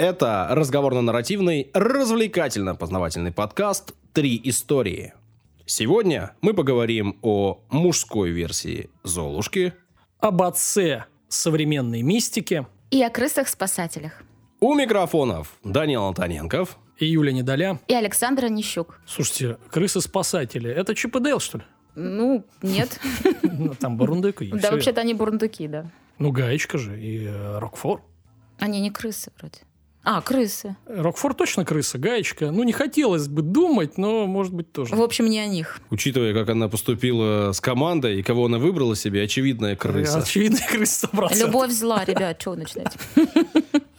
Это разговорно-нарративный, развлекательно-познавательный подкаст «Три истории». Сегодня мы поговорим о мужской версии «Золушки», об отце современной мистики И о крысах-спасателях. у микрофонов Данил Антоненков, и Юля Недоля. И Александра Нищук. Слушайте, крысы-спасатели, это Чип и Дейл, что ли? Ну, нет. Ну, Там Бурундук и Да, вообще-то они бурундуки, да. Ну, Гаечка же и э, Рокфор. Они не крысы вроде. А, крысы. Рокфор точно крыса, Гаечка. Ну, не хотелось бы думать, но, может быть, тоже. В общем, не о них. учитывая, как она поступила с командой и кого она выбрала себе, очевидная крыса. Очевидно, крыса 100%. Любовь зла, ребят, что вы начинаете?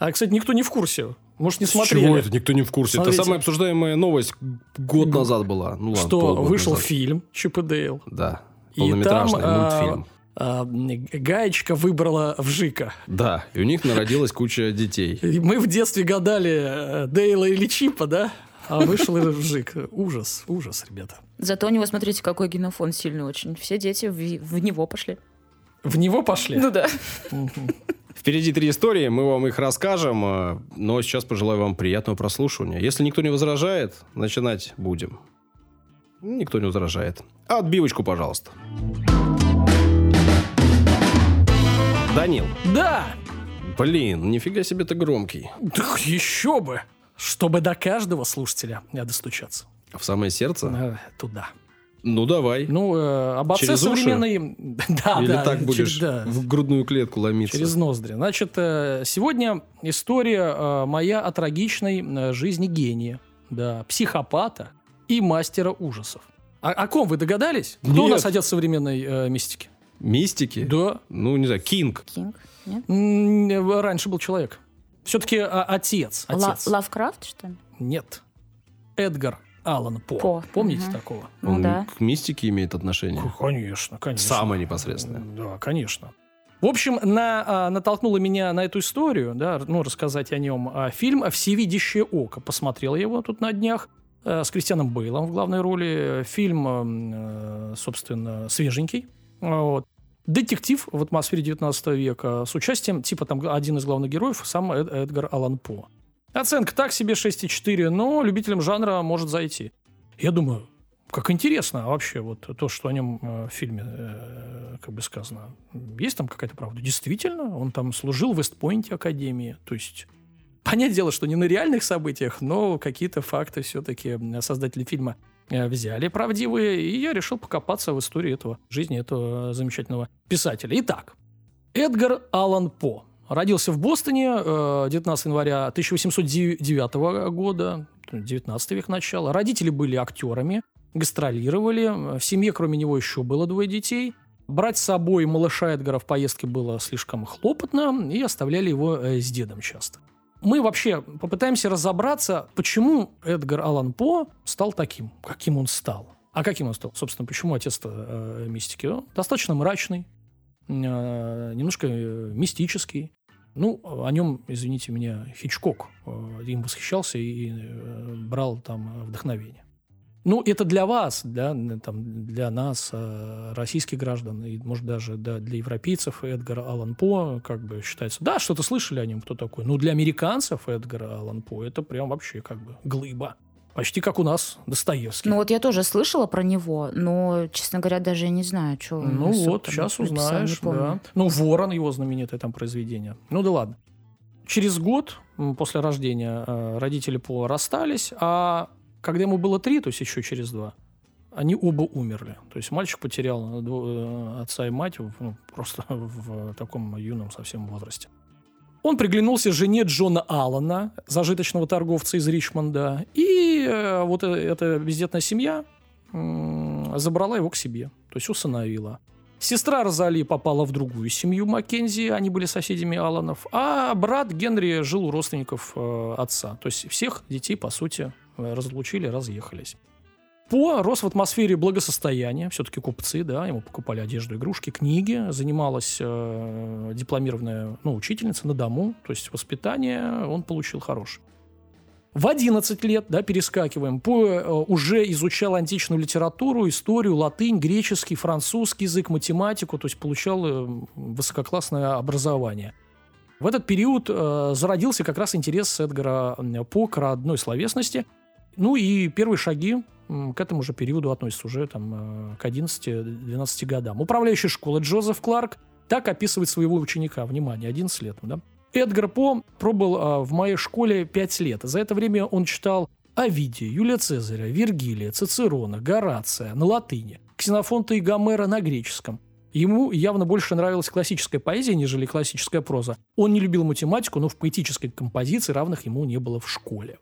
А, кстати, никто не в курсе. Может, не смотрели. Чего это? Никто не в курсе. Смотрите. Это самая обсуждаемая новость год назад была. Ну ладно, Что вышел назад. фильм Чип и Дейл. Да, И там полнометражный а, мультфильм. А, Гаечка выбрала Вжика. Да, и у них народилась куча детей. И мы в детстве гадали, э, Дейла или Чипа, да? А вышел и Вжик. Ужас, ужас, ребята. Зато у него, смотрите, какой генофон сильный очень. Все дети в, в него пошли. В него пошли? Ну да. Впереди три истории, мы вам их расскажем, э, но сейчас пожелаю вам приятного прослушивания. Если никто не возражает, начинать будем. Никто не возражает. Отбивочку, пожалуйста. Данил, Да! блин, нифига себе ты громкий. Так еще бы! Чтобы до каждого слушателя я достучаться. В самое сердце? Э, Туда. Ну, давай. Ну, э, об отце Через уши? современной... Да, Или да. так будешь через- да, в грудную клетку ломиться? через ноздри. Значит, э, сегодня история э, моя о трагичной э, жизни гения, да, психопата и мастера ужасов. А о ком вы догадались? Кто у Нет. нас отец современной э, мистики? Мистики? Да. Ну, не знаю, Кинг. Кинг. Нет? М, э, Раньше был человек. Все-таки отец. Ла- Отец. Лавкрафт, что ли? Нет. Эдгар Аллан По. По. Помните Мгм. такого? Ну Он да. к мистике имеет отношение? Конечно, конечно. Самое непосредственное. Да, конечно. В общем, на, а, натолкнуло меня на эту историю, да, ну, рассказать о нем. а, фильм «Всевидящее око». Посмотрел я его тут на днях э, с Кристианом Бейлом в главной роли. Фильм, э, собственно, свеженький. Вот. Детектив в атмосфере 19 века с участием, типа там один из главных героев, сам Эд- Эдгар Аллан По. Оценка так себе 6,4, но любителям жанра может зайти. Я думаю, как интересно вообще вот то, что о нем э, в фильме э, как бы сказано. Есть там какая-то правда? Действительно, он там служил в Вестпойнте Академии. То есть, понятное дело, что не на реальных событиях, но какие-то факты все-таки создатели фильма взяли правдивые, и я решил покопаться в истории этого, жизни этого замечательного писателя. Итак, Эдгар Аллан По. Родился в Бостоне э, 19 января 1809 года, 19 век начала. Родители были актерами, гастролировали. В семье, кроме него, еще было двое детей. Брать с собой малыша Эдгара в поездке было слишком хлопотно, и оставляли его э, с дедом часто. Мы вообще попытаемся разобраться, почему Эдгар Аллан По стал таким, каким он стал. А каким он стал? Собственно, почему отец-то э, мистики? Он достаточно мрачный, э, немножко э, мистический. Ну, о нем, извините меня, Хичкок э, им восхищался и э, брал там вдохновение. Ну, это для вас, н- там, для нас, э, российских граждан, и, может, даже да, для европейцев Эдгар Аллан По, как бы считается, да, что-то слышали о нем, кто такой. Но для американцев Эдгар Аллан По это прям вообще как бы глыба. Почти как у нас Достоевский. Ну вот я тоже слышала про него, но, честно говоря, даже я не знаю, что Ну вот, сейчас узнаешь, да. Ну, «Ворон» его знаменитое там произведение. Ну да ладно. Через год после рождения э, родители По расстались, а когда ему было три, то есть еще через два, они оба умерли. То есть мальчик потерял э, э, отца и мать ну, просто в таком юном совсем возрасте. Он приглянулся жене Джона Аллана, зажиточного торговца из Ричмонда, и э, вот эта бездетная семья забрала его к себе, то есть усыновила. Сестра Розали попала в другую семью Маккензи, они были соседями Алланов, а брат Генри жил у родственников отца. То есть всех детей, по сути, разлучили, разъехались. По рос в атмосфере благосостояния, все-таки купцы, да, ему покупали одежду, игрушки, книги, занималась э, дипломированная ну, учительница на дому, то есть воспитание он получил хорошее. В 11 лет, да, перескакиваем, По э, уже изучал античную литературу, историю, латынь, греческий, французский язык, математику, то есть получал э, высококлассное образование. В этот период э, зародился как раз интерес Эдгара По к родной словесности. Ну и первые шаги к этому же периоду относятся уже там, э, к 11-12 годам. Управляющий школы Джозеф Кларк так описывает своего ученика. Внимание, 11 лет. Да? Эдгар По пробыл э, в моей школе 5 лет. За это время он читал Овидия, Юлия Цезаря, Вергилия, Цицерона, Горация на латыни, Ксенофонта и Гомера на греческом. Ему явно больше нравилась классическая поэзия, нежели классическая проза. Он не любил математику, но в поэтической композиции равных ему не было в школе.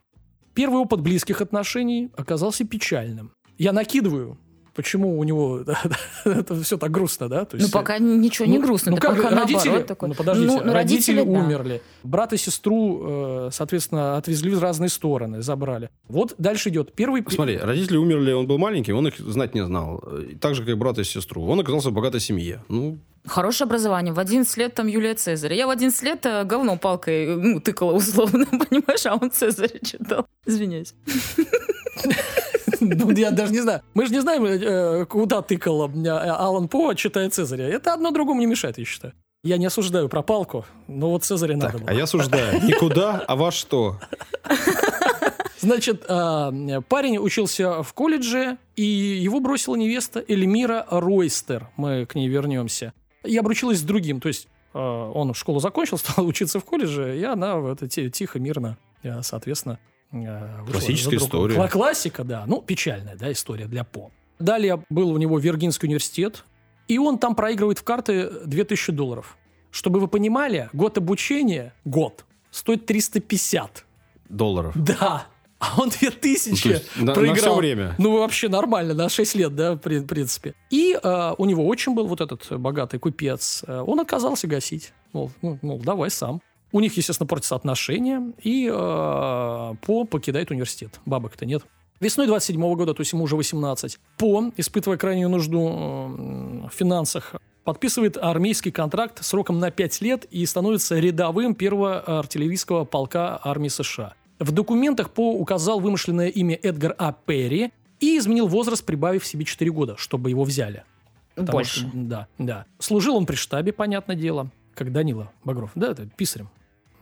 Первый опыт близких отношений оказался печальным. Я накидываю почему у него это все так грустно, да? То ну, есть, ну, пока ничего не ну, грустно. Ну, как пока родители, наоборот, такой. ну, подождите, ну, ну, родители, родители умерли. Да. Брат и сестру, э, соответственно, отвезли в разные стороны, забрали. Вот дальше идет. Первый... Смотри, родители умерли, он был маленький, он их знать не знал. Так же, как брат и сестру. Он оказался в богатой семье. Ну, Хорошее образование. В 11 лет там Юлия Цезарь. Я в 11 лет э, говно палкой ну, тыкала условно, понимаешь, а он Цезарь читал. Извиняюсь. Ну, я даже не знаю. Мы же не знаем, э, куда тыкал э, Алан По, читая Цезаря. Это одно другому не мешает, я считаю. Я не осуждаю про палку, но вот Цезаря надо было. А я осуждаю. Никуда, а во что? Значит, э, парень учился в колледже, и его бросила невеста Эльмира Ройстер. Мы к ней вернемся. И обручилась с другим. То есть он школу закончил, стал учиться в колледже, и она это, тихо, мирно, соответственно, Э, Классическая история. Классика, да. Ну, печальная, да, история для По. Далее был у него Виргинский университет, и он там проигрывает в карты 2000 долларов. Чтобы вы понимали, год обучения, год, стоит 350. Долларов? Да. А он 2000 ну, проиграл. На, все время. Ну, вообще нормально, на 6 лет, да, в принципе. И э, у него очень был вот этот богатый купец. Э, он отказался гасить. Мол, ну, мол, давай сам. У них, естественно, портятся отношения, и э, По покидает университет. Бабок-то нет. Весной 27 года, то есть ему уже 18, По, испытывая крайнюю нужду в финансах, подписывает армейский контракт сроком на 5 лет и становится рядовым первого артиллерийского полка армии США. В документах По указал вымышленное имя Эдгар А. Перри и изменил возраст, прибавив себе 4 года, чтобы его взяли. Потому Больше. Что, да, да. Служил он при штабе, понятное дело, как Данила Багров. Да, это писарем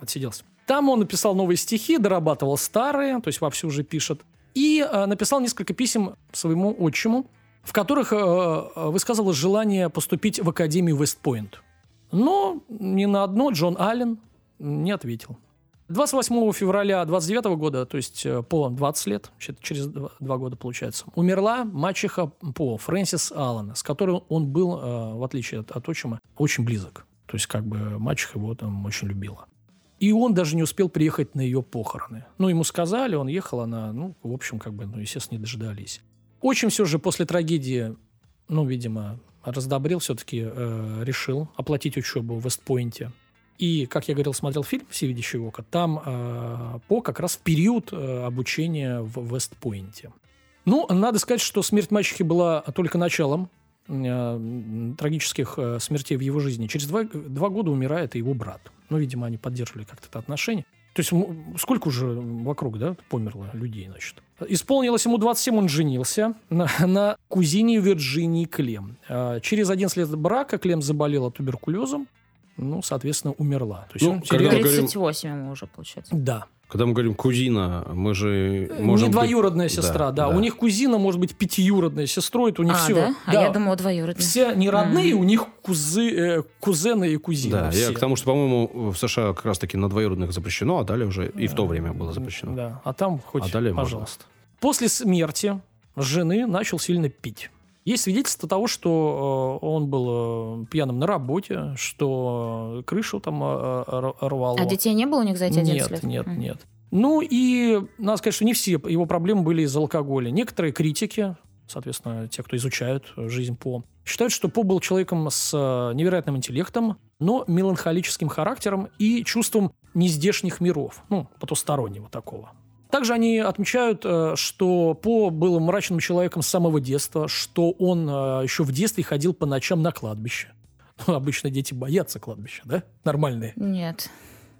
отсиделся. Там он написал новые стихи, дорабатывал старые, то есть вовсю уже пишет. И э, написал несколько писем своему отчиму, в которых э, э высказывал желание поступить в Академию Вестпойнт. Но ни на одно Джон Аллен не ответил. 28 февраля 29 года, то есть э, по 20 лет, через два года получается, умерла мачеха по Фрэнсис Аллена, с которой он был, э, в отличие от, от отчима, очень близок. То есть как бы мачеха его там очень любила. И он даже не успел приехать на ее похороны. Ну, ему сказали, он ехал, она, ну, в общем, как бы, ну, естественно, не дождались. Очень все же после трагедии, ну, видимо, раздобрел, все-таки э, решил оплатить учебу в Вестпойнте. И, как я говорил, смотрел фильм «Всевидящее око», там э, по как раз в период э, обучения в Вестпойнте. Ну, надо сказать, что смерть мачехи была только началом трагических э, смертей в его жизни. Через два, два года умирает и его брат. Ну, видимо, они поддерживали как-то это отношение. То есть сколько уже вокруг, да, померло людей, значит. Исполнилось ему 27, он женился на, на кузине Вирджинии Клем. А через 11 лет брака Клем заболела туберкулезом, ну, соответственно, умерла. То есть ну, он терял... 38 ему уже, получается. Да. Когда мы говорим кузина, мы же можем... Не двоюродная быть... сестра, да, да. У них кузина может быть пятиюродная сестрой, это у них а, все. Да? А да. я думала двоюродная. Все не родные, mm. у них кузы, э, кузены и кузины. Да, все. я к тому, что, по-моему, в США как раз-таки на двоюродных запрещено, а далее уже и в то время было запрещено. Да, а там хоть, а далее пожалуйста. Можно. После смерти жены начал сильно пить. Есть свидетельство того, что э, он был э, пьяным на работе, что крышу там э, рвало. А детей не было у них за эти 11 лет? Нет, нет, нет. Ну и надо сказать, что не все его проблемы были из-за алкоголя. Некоторые критики, соответственно, те, кто изучают жизнь По, считают, что По был человеком с невероятным интеллектом, но меланхолическим характером и чувством нездешних миров, ну, потустороннего такого. Также они отмечают, э, что По был мрачным человеком с самого детства, что он э, еще в детстве ходил по ночам на кладбище. Ну, обычно дети боятся кладбища, да? Нормальные. Нет.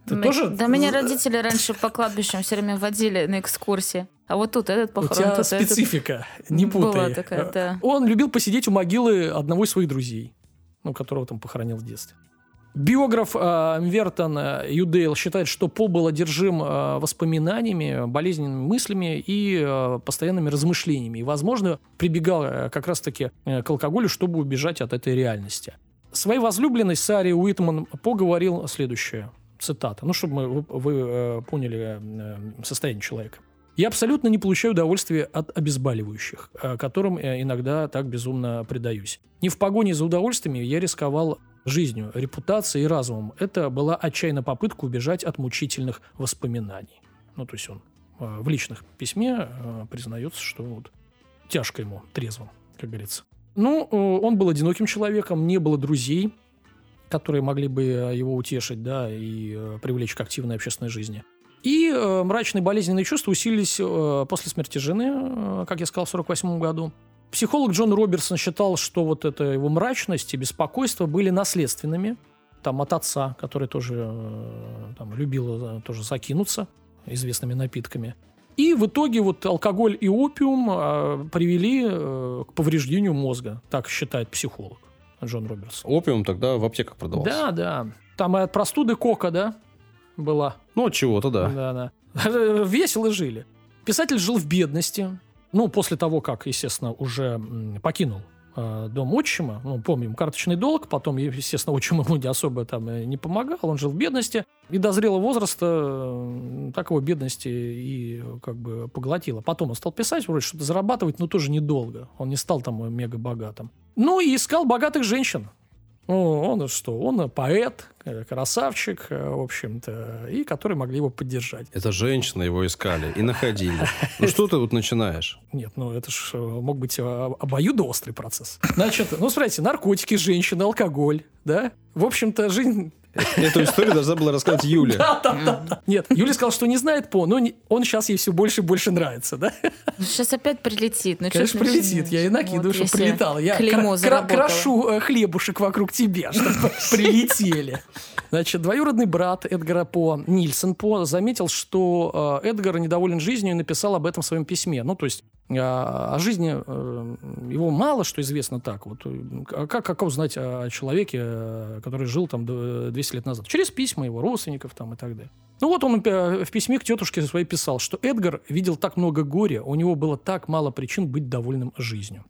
Ты Мы, тоже? Да меня родители раньше по кладбищам все время водили на экскурсии. А вот тут этот похорон. У тебя тут специфика, этот... не путай. Была такая, да. Он любил посидеть у могилы одного из своих друзей, ну, которого там похоронил в детстве. Биограф э, Мвертон э, Юдейл считает, что По был одержим э, воспоминаниями, болезненными мыслями и э, постоянными размышлениями. И, возможно, прибегал э, как раз-таки э, к алкоголю, чтобы убежать от этой реальности. Своей возлюбленной Саре Уитман По говорил следующее, цитата, ну, чтобы мы, вы, вы э, поняли э, состояние человека. «Я абсолютно не получаю удовольствия от обезболивающих, э, которым э, иногда так безумно предаюсь. Не в погоне за удовольствиями я рисковал жизнью, репутацией и разумом. Это была отчаянная попытка убежать от мучительных воспоминаний». Ну, то есть он э, в личных письме э, признается, что вот тяжко ему трезвым, как говорится. Ну, э, он был одиноким человеком, не было друзей, которые могли бы его утешить, да, и привлечь к активной общественной жизни. И мрачные болезненные чувства усилились после смерти жены, как я сказал, в 1948 году. Психолог Джон Робертсон считал, что вот эта его мрачность и беспокойство были наследственными. Там от отца, который тоже э, там, любил э, тоже закинуться известными напитками. И в итоге вот алкоголь и опиум э, привели э, к повреждению мозга, так считает психолог Джон Робертсон. Опиум тогда в аптеках продавался. Да, да. Там и от простуды кока, да, была. Ну, от чего-то, да. Да, да. Весело жили. Писатель жил в бедности. Ну, после того, как, естественно, уже покинул э, дом отчима, ну, помним, карточный долг, потом, естественно, отчим ему не особо там не помогал, он жил в бедности, и до зрелого возраста так его бедности и как бы поглотила. Потом он стал писать, вроде что-то зарабатывать, но тоже недолго. Он не стал там мега богатым. Ну, и искал богатых женщин. Ну, он что? Он поэт, э, красавчик, э, в общем-то, и которые могли его поддержать. Это женщины его искали и находили. Ну, что ты вот начинаешь? Нет, ну это ж э, мог быть э, обоюдоострый процесс. Значит, ну, смотрите, наркотики, женщины, алкоголь, да? В общем-то, жизнь... Эту историю должна была рассказать Юля. Да, да, да. Нет, Юля сказала, что не знает по, но он сейчас ей все больше и больше нравится, да? Сейчас опять прилетит. Ну, Конечно, прилетит. Я и накидываю, если прилетало. Я клеймо кра- кра- заработало. крошу э, хлебушек вокруг тебя, чтобы прилетели. Значит, двоюродный брат Эдгара По, Нильсон По, заметил, что э, Эдгар недоволен жизнью и написал об этом в своем письме. Ну, то есть о жизни э, его мало что известно так. Вот, э, а как, как узнать о человеке, э, который жил там д- 200 лет назад? Через письма его родственников там и так далее. Ну вот он в письме к тетушке своей писал, что Эдгар видел так много горя, у него было так мало причин быть довольным жизнью.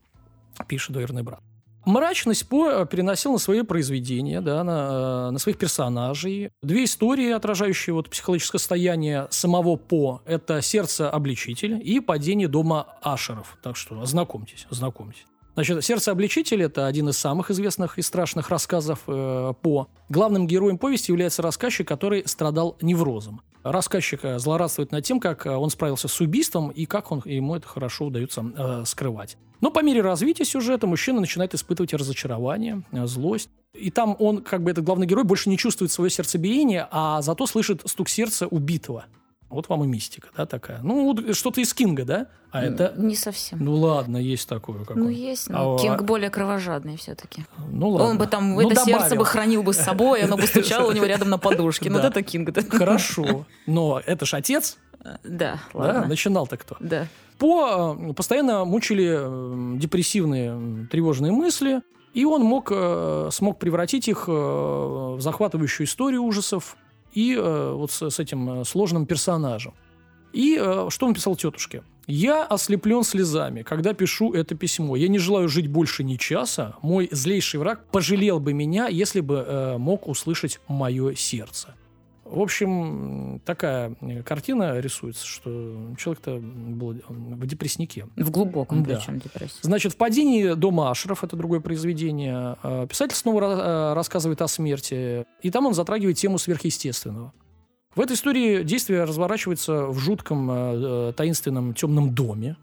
Пишет двоюродный брат. Мрачность По э, переносил на свои произведения, да, на, э, на своих персонажей. Две истории, отражающие вот психологическое состояние самого По. Это «Сердце обличитель» и «Падение дома Ашеров». Так что ознакомьтесь, ознакомьтесь. Значит, «Сердце обличитель» — это один из самых известных и страшных рассказов э, По. Главным героем повести является рассказчик, который страдал неврозом. Рассказчик э, злорадствует над тем, как он справился с убийством и как он, ему это хорошо удается э, скрывать. Но по мере развития сюжета мужчина начинает испытывать разочарование, э, злость. И там он, как бы этот главный герой, больше не чувствует свое сердцебиение, а зато слышит стук сердца убитого. Вот вам и мистика, да, такая. Ну, что-то из Кинга, да? А это... Не совсем. Ну ладно, есть такое. Какое. Ну, есть. но А, Кинг более кровожадный все-таки. Ну ладно. Он бы там Ну, это сердце добавил. бы хранил бы с собой, оно бы стучало у него рядом на подушке. Ну, это Кинг. Хорошо. Но это ж отец, да? ладно. Начинал-то кто? Да. По э, постоянно мучили э, депрессивные, тревожные мысли, и он мог, э, смог превратить их в захватывающую историю ужасов и вот с, с этим сложным персонажем. И что он писал тетушке? «Я ослеплен слезами, когда пишу это письмо. Я не желаю жить больше ни часа. Мой злейший враг пожалел бы меня, если бы мог услышать мое сердце». В общем, такая э, картина рисуется, что человек-то был в депресснике. В глубоком Да. причем депрессии. Значит, в «Падении дома Ашеров» — это другое произведение. э, Писатель снова э, рассказывает о смерти, и там он затрагивает тему сверхъестественного. В этой истории действие разворачивается в жутком, э, таинственном темном доме.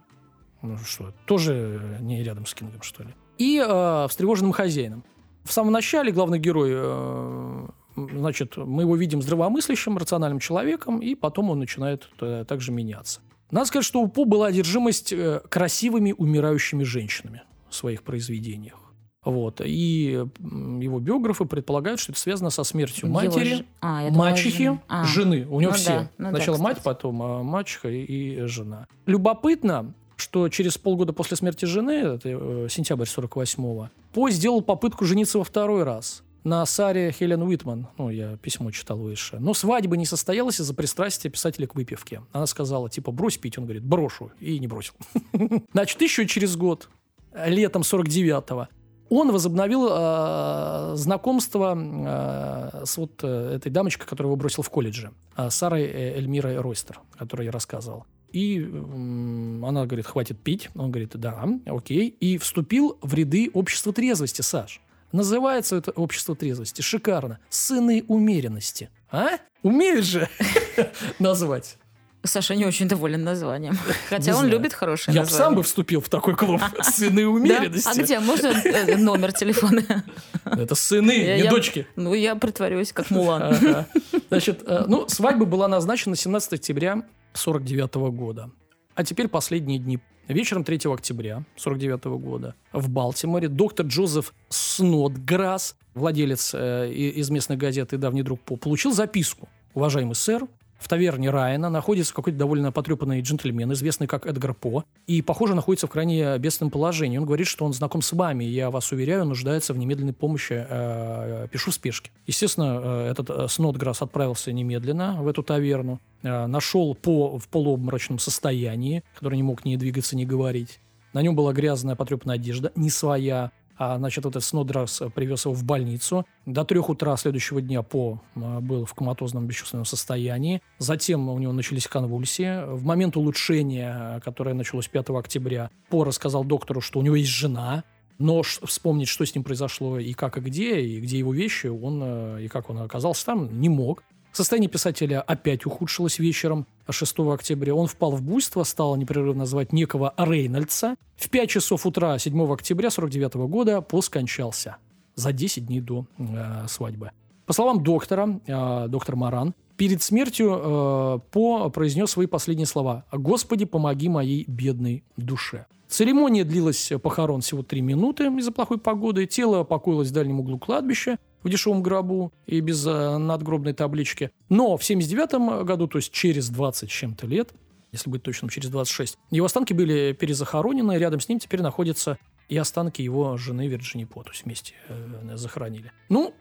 Ну что, тоже не рядом с Кингом, что ли. И э, встревоженным хозяином. В самом начале главный герой, э, значит, мы его видим здравомыслящим, рациональным человеком, и потом он начинает э, также меняться. Надо сказать, что у По была одержимость э, красивыми умирающими женщинами в своих произведениях. Вот. И его биографы предполагают, что это связано со смертью матери, ж- а, думала, мачехи, жена. А. жены. У него Ну все. да, ну да, Сначала мать, кстати. потом а, мачеха и, и жена. Любопытно, что через полгода после смерти жены, это э, сентябрь 48-го, По сделал попытку жениться во второй раз на Саре Хелен Уитман. Ну, я письмо читал выше. Но свадьба не состоялась из-за пристрастия писателя к выпивке. Она сказала, типа, брось пить. Он говорит, брошу. И не бросил. Значит, еще через год, летом 49-го, он возобновил э, знакомство э, с вот э, этой дамочкой, которую его бросил в колледже, э, Сарой э, Эльмирой Ройстер, о которой я рассказывал. И м, она говорит, хватит пить. Он говорит, да, окей. И вступил в ряды общества трезвости, Саш. Называется это общество трезвости. Шикарно. Сыны умеренности. А? Умеют же назвать. Саша не очень доволен названием. Хотя Не он знаю. любит хорошее Я название. сам бы вступил в такой клуб. Сыны Да? умеренности. А где? Можно э, номер телефона? Это сыны, Я- не я- дочки. Ну, я притворюсь, как Мулан. Ага. Значит, э, ну, свадьба была назначена 17 октября 49 года. А теперь последние дни. Вечером 3 октября 49 года в Балтиморе доктор Джозеф Снодграсс, владелец э, из местной газеты давний друг По, получил записку. Уважаемый сэр, в таверне Райана находится какой-то довольно потрепанный джентльмен, известный как Эдгар По, и, похоже, находится в крайне бедственном положении. Он говорит, что он знаком с вами, и я вас уверяю, нуждается в немедленной помощи. э, пишу в спешке. Естественно, э, этот э, Снодграсс отправился немедленно в эту таверну, э, нашел По в полуобморочном состоянии, который не мог ни двигаться, ни говорить. На нем была грязная потрепанная одежда, не своя. А, значит, этот Снодграсс привез его в больницу. До трех утра следующего дня По а, был в коматозном бесчувственном состоянии. Затем у него начались конвульсии. В момент улучшения, которое началось 5 октября, По рассказал доктору, что у него есть жена, но вспомнить, что с ним произошло и как и где, и где его вещи, он э, и как он оказался там, не мог. Состояние писателя опять ухудшилось вечером 6 октября. Он впал в буйство, стал непрерывно звать некого Рейнольдса. В 5 часов утра 7 октября 49 года По скончался за 10 дней до э, свадьбы. По словам доктора, э, доктор Маран, перед смертью э, По произнес свои последние слова «Господи, помоги моей бедной душе». Церемония длилась э, похорон всего три минуты из-за плохой погоды. Тело покоилось в дальнем углу кладбища в дешевом гробу и без э, надгробной таблички. Но в 79 году, то есть через 20 с чем-то лет, если быть точным, через 26, его останки были перезахоронены. Рядом с ним теперь находятся и останки его жены Вирджини По, то есть вместе э, захоронили. Ну,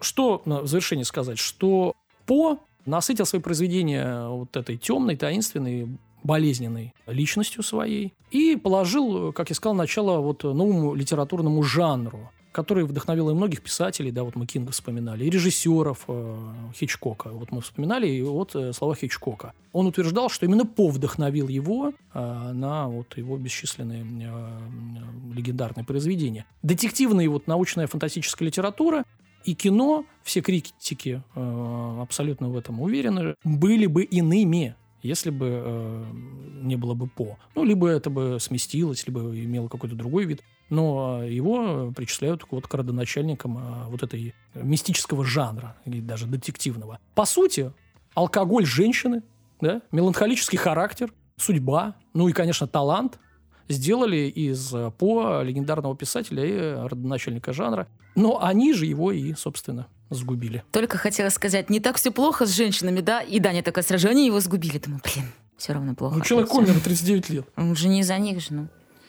что на- завершение сказать, что По насытил свои произведения вот этой темной, таинственной, болезненной личностью своей и положил, как я сказал, начало вот новому литературному жанру, который вдохновил и многих писателей, да, вот мы Кинга вспоминали, и режиссеров э, Хичкока. Вот мы вспоминали и вот э, слова Хичкока. Он утверждал, что именно По вдохновил его э, на вот его бесчисленные э, легендарные произведения. Детективная вот научная фантастическая литература и кино, все критики э, абсолютно в этом уверены, были бы иными, если бы э, не было бы По. Ну, либо это бы сместилось, либо имело какой-то другой вид. Но э, его причисляют вот к родоначальникам э, вот этой мистического жанра, или даже детективного. По сути, алкоголь женщины, да, меланхолический характер, судьба, ну и, конечно, талант сделали из э, По легендарного писателя и родоначальника жанра. Но они же его и, собственно, сгубили. Только хотела сказать, не так все плохо с женщинами, да? И Даня такое сражение его сгубили. Думаю, блин, все равно плохо. Ну, человек умер на 39 лет. Он же не из-за них же, ну.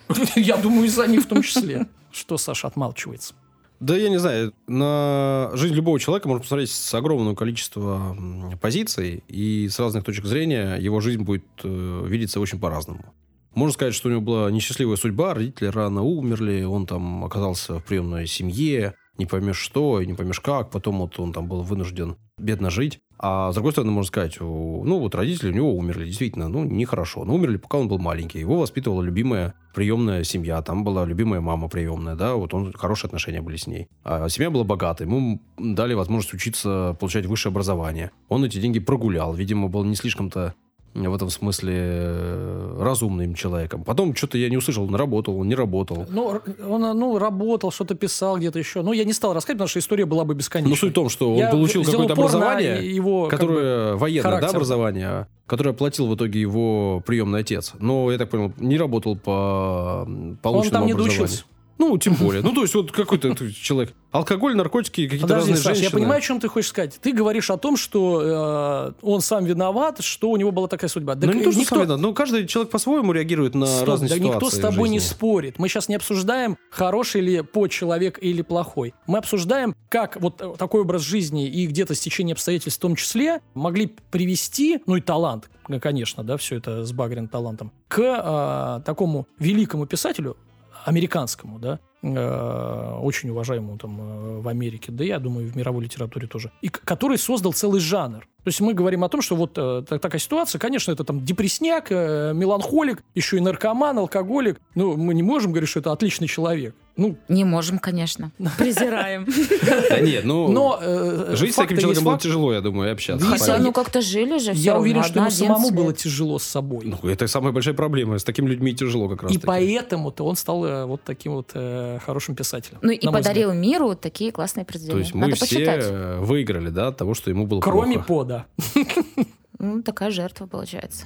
Я думаю, из-за них в том числе. Что Саша отмалчивается? Да я не знаю, на жизнь любого человека можно посмотреть с огромного количества позиций, и с разных точек зрения его жизнь будет э, видеться очень по-разному. Можно сказать, что у него была несчастливая судьба, родители рано умерли, он там оказался в приемной семье, не поймешь что и не поймешь как, потом вот он там был вынужден бедно жить. А с другой стороны, можно сказать, ну вот родители у него умерли, действительно, ну нехорошо. Но умерли, пока он был маленький. Его воспитывала любимая приемная семья, там была любимая мама приемная, да, вот он, хорошие отношения были с ней. А семья была богатой, ему дали возможность учиться, получать высшее образование. Он эти деньги прогулял, видимо, был не слишком-то в этом смысле э, разумным человеком. Потом что-то я не услышал, он работал, он не работал. Ну, он ну, работал, что-то писал где-то еще. Ну, я не стал рассказывать, потому что история была бы бесконечной. Но суть в том, что он Я получил какое-то образование, его, как бы, которое военное да, образование, которое оплатил в итоге его приемный отец. Но, я так понял, не работал по м, он полученному там не образованию. доучился. Ну, тем более. Ну, то есть, вот какой-то человек. Алкоголь, наркотики, какие-то Подожди, разные Саш, женщины. я понимаю, о чем ты хочешь сказать. Ты говоришь о том, что э, он сам виноват, что у него была такая судьба. Ну, Так не то, что никто- сам виноват, но каждый человек по-своему реагирует на Стоп, разные да ситуации никто с тобой не спорит. Мы сейчас не обсуждаем, хороший ли по человек или плохой. Мы обсуждаем, как вот э, такой образ жизни и где-то стечение обстоятельств в том числе могли привести, ну и талант, конечно, да, все это с багрен талантом, к э, такому великому писателю, американскому, да, э, очень уважаемому там э, в Америке, да, я думаю, в мировой литературе тоже, и который создал целый жанр. То есть мы говорим о том, что вот э, та- такая ситуация, конечно, это там депресняк, э, меланхолик, еще и наркоман, алкоголик. Ну, мы не можем говорить, что это отличный человек. Ну, Не можем, конечно. Презираем. Да нет, ну, но э, жить с таким человеком было тяжело, я думаю, и общаться. Хотя ну как-то жили же. Я уверен, что ему самому 11 было тяжело с собой. Ну, это самая большая проблема. С такими людьми тяжело как раз и поэтому-то он стал э, вот таким вот э, хорошим писателем. Ну и подарил миру такие классные произведения. То есть мы Надо все почитать. выиграли, да, от того, что ему было Кроме плохо. Пода. Ну, такая жертва получается.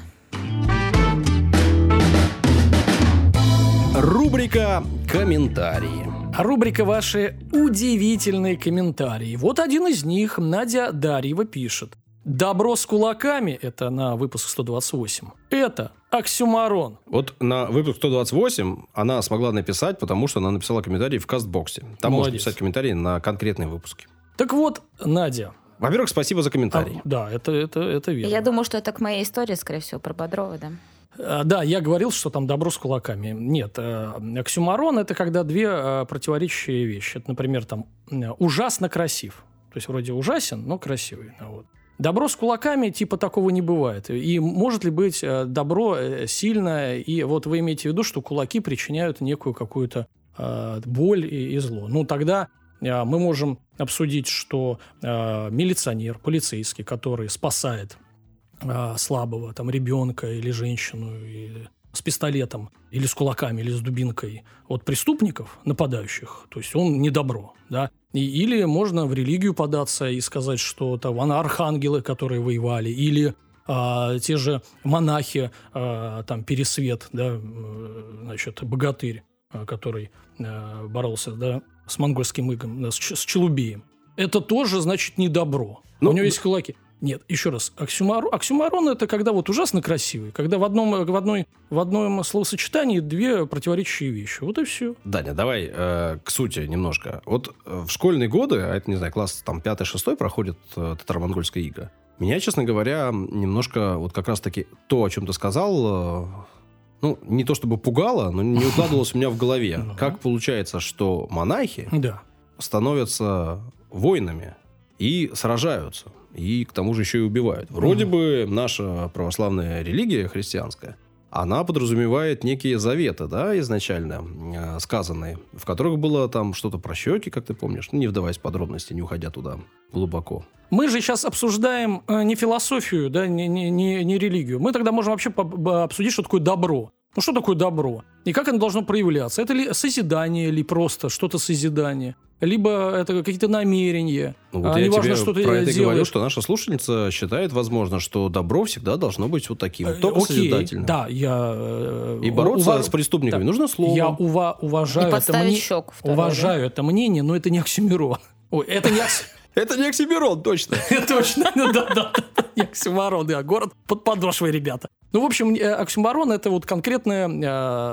Рубрика «Комментарии». Рубрика «Ваши удивительные комментарии». Вот один из них Надя Дарьева пишет. «Добро с кулаками» — это на выпуск 128. Это оксюмарон. Вот на выпуск 128 она смогла написать, потому что она написала комментарий в кастбоксе. Там можно Молодец. писать комментарии на конкретные выпуски. Так вот, Надя. Во-первых, спасибо за а, комментарий. да, это, это, это верно. Я думаю, что это к моей истории, скорее всего, про Бодрова, да. А, Да, я говорил, что там добро с кулаками. Нет, э, оксюмарон – это когда две э, противоречащие вещи. Это, например, там ужасно красив. То есть вроде ужасен, но красивый. Ну, Вот. Добро с кулаками типа такого не бывает. И может ли быть э, добро сильное? И вот вы имеете в виду, что кулаки причиняют некую какую-то боль и, и зло. Ну, тогда мы можем обсудить, что э, милиционер, полицейский, который спасает а, слабого, там, ребенка или женщину, или с пистолетом, или с кулаками, или с дубинкой от преступников, нападающих, то есть он не добро, да. И, или можно в религию податься и сказать, что там архангелы, которые воевали, или а, те же монахи, а, там, Пересвет, да, значит, богатырь, а, который а, боролся, да, с монгольским игом, да, с, с Челубеем. Это тоже, значит, не добро. Ну, У него есть кулаки. Нет, еще раз, оксюмарон, оксюмарон это когда вот ужасно красивый, когда в одном, в одной, в одном словосочетании две противоречащие вещи. Вот и все. Даня, давай э, к сути немножко. Вот э, в школьные годы, а это, не знаю, класс там 5-6 проходит э, татаро-монгольская ига, меня, честно говоря, немножко вот как раз-таки то, о чем ты сказал, э, ну, не то чтобы пугало, но не укладывалось у меня в голове. Ну. Как получается, что монахи Да. становятся воинами и сражаются. И к тому же еще и убивают. Вроде бы наша православная религия христианская, она подразумевает некие заветы, да, изначально э, сказанные, в которых было там что-то про щеки, как ты помнишь, ну, не вдаваясь в подробности, не уходя туда глубоко. Мы же сейчас обсуждаем э, не философию, да, не, не, не, не религию. Мы тогда можем вообще обсудить, что такое добро. Ну, что такое добро? И как оно должно проявляться? Это ли созидание, или просто что-то созидание? Либо это какие-то намерения. Ну, вот а, я неважно, тебе что ты про это и говорю, делаешь. что наша слушательница считает, возможно, что добро всегда должно быть вот таким, Э, только окей, созидательным. Да, я... э, И бороться ува- с преступниками да. нужно словом. Я ува- уважаю, И это мне- щеку второй, уважаю это мнение, но это не оксюмерон. Ой, это не Это не оксимирон, точно. Точно, ну да, да. Не город под подошвой, ребята. Ну, в общем, э, оксюмарон – это вот конкретное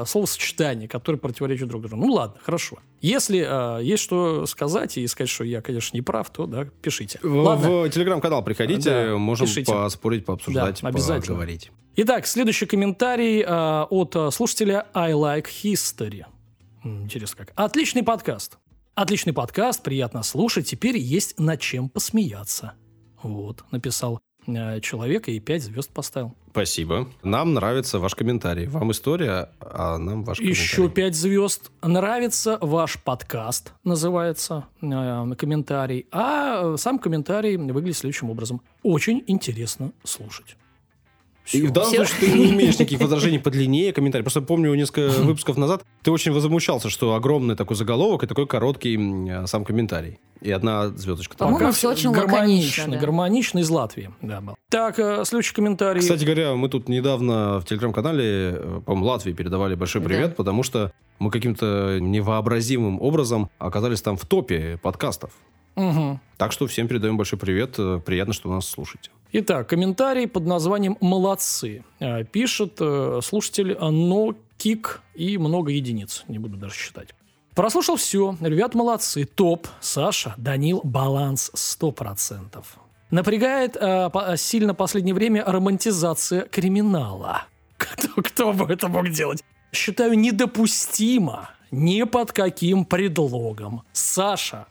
э, словосочетание, которое противоречит друг другу. Ну, ладно, хорошо. Если э, есть что сказать и сказать, что я, конечно, не прав, то, да, пишите. В, Ладно. в телеграм-канал приходите, Да, можем пишите. поспорить, пообсуждать, Да, обязательно. поговорить. Итак, следующий комментарий э, от слушателя I Like History. Интересно как. Отличный подкаст. Отличный подкаст, приятно слушать. Теперь есть над чем посмеяться. Вот, написал э, человек и 5 звезд поставил. Спасибо. Нам нравится ваш комментарий. Вам история, а нам ваш Еще комментарий. 5 звезд. Нравится ваш подкаст, называется э, комментарий. А э, сам комментарий выглядит следующим образом. Очень интересно слушать. И в данном Всё. случае ты не имеешь никаких возражений по длине комментариев. Просто помню несколько выпусков назад ты очень возмущался, что огромный такой заголовок и такой короткий м, сам комментарий. И одна звездочка. По-моему, всё очень гармонично, лаконично, да. гармонично из Латвии. Да, был. Так, э, следующий комментарий. Кстати говоря, мы тут недавно в телеграм-канале, э, по-моему, Латвии передавали большой Да. привет, потому что мы каким-то невообразимым образом оказались там в топе подкастов. Мгм. Так что всем передаем большой привет. Э, Приятно, что вы нас слушаете. Итак, комментарий под названием «Молодцы». Э, Пишет э, слушатель э, «Но кик» и много единиц. Не буду даже считать. Прослушал все. Ребят, молодцы. Топ. Саша, Данил, баланс 100%. Напрягает э, по- сильно последнее время романтизация криминала. Кто, кто бы это мог делать? Считаю недопустимо ни под каким предлогом. Саша,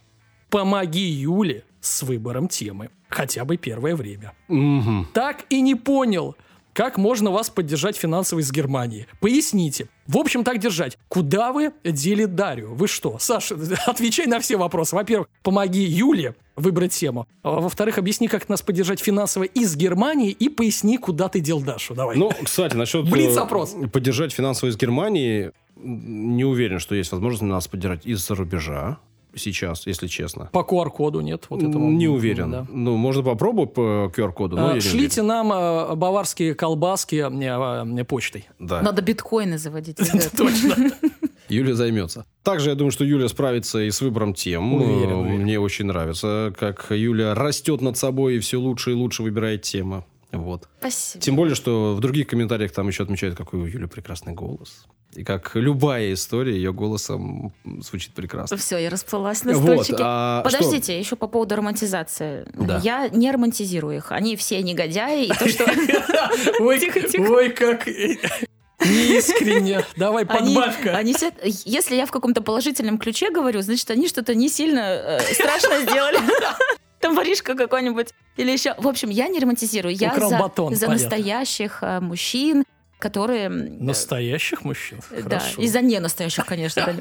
помоги Юле с выбором темы. Хотя бы первое время. Мгм. Так и не понял, как можно вас поддержать финансово из Германии. Поясните. В общем, так держать. Куда вы дели Дарью? Вы что? Саша, отвечай на все вопросы. Во-первых, помоги Юле выбрать тему. А Во-вторых, объясни, как нас поддержать финансово из Германии и поясни, куда ты дел Дашу. Давай. Ну, кстати, насчет... э, Блиц-опрос. Поддержать финансово из Германии, не уверен, что есть возможность нас поддержать из-за рубежа сейчас, если честно. По QR-коду нет. Вот этого. не уверен. Да. Ну, можно попробовать по QR-коду, но А, Шлите нам э, баварские колбаски э, э, почтой. уверен. Да. Надо биткоины заводить. Точно. Юлия займется. Также я думаю, что Юлия справится и с выбором тем. Уверен, уверен. Мне очень нравится, как Юля растет над собой и все лучше и лучше выбирает темы. Вот. Спасибо. Тем более, что в других комментариях там еще отмечают, какой у Юли прекрасный голос. И как любая история ее голосом звучит прекрасно. Все, я расплылась на Вот, стульчике. а Подождите, еще по поводу романтизации. Да. Я не романтизирую их. Они все негодяи. И то, что Ой, как неискренне. Давай, они, подбавь-ка. они все... Если я в каком-то положительном ключе говорю, значит, они что-то не сильно э, страшно сделали. Там воришка какой-нибудь. Или еще... В общем, я не романтизирую. Я Украл за, батон, за понятно. настоящих э, мужчин, которые... Настоящих мужчин? э, Да, Хорошо. и за ненастоящих, конечно.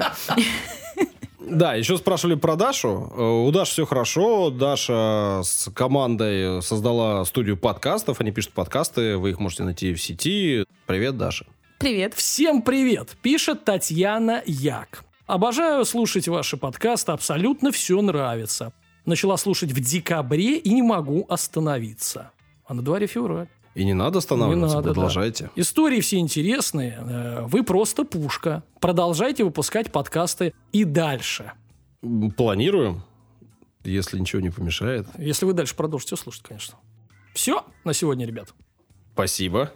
Да, еще спрашивали про Дашу. Э, У Даши все хорошо. Даша с командой создала студию подкастов. Они пишут подкасты. Вы их можете найти в сети. Привет, Даша. Привет. Всем привет, пишет Татьяна Як. Обожаю слушать ваши подкасты, абсолютно все нравится. Начала слушать в декабре и не могу остановиться. А на дворе февраль. И не надо останавливаться, Не надо, да. продолжайте. Истории все интересные. э, Вы просто пушка. Продолжайте выпускать подкасты и дальше. Планируем, если ничего не помешает. Если вы дальше продолжите слушать, конечно. Все на сегодня, ребят. Спасибо.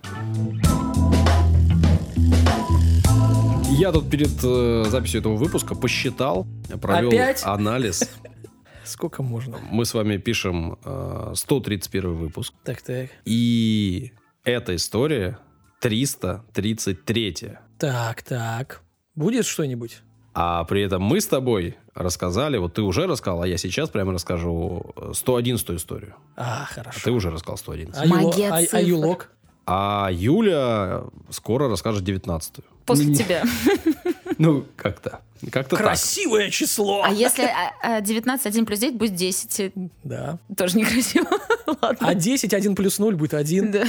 Я тут перед э, записью этого выпуска посчитал, провел Опять? анализ. Сколько можно? Мы с вами пишем э, 131 выпуск. Так, так. И эта история 333. Так, так. Будет что-нибудь? А при этом мы с тобой рассказали, вот ты уже рассказал, а я сейчас прямо расскажу 111 историю. А, А хорошо. ты уже рассказал 111. А, Магия а- а юлок? А Юля скоро расскажет 19 После тебя. Ну, как-то. Как-то так. Красивое число! А если а, а, 19, 1 плюс 9 будет 10? Да. Тоже некрасиво. Ладно. А 10, 1 плюс 0 будет 1. Да.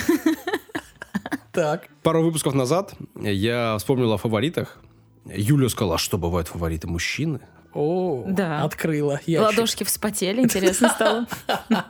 Так. Пару выпусков назад я вспомнил о фаворитах. Юля сказала, а что бывают фавориты мужчины? О, Да. открыла. ящик. Ладошки вспотели, интересно стало.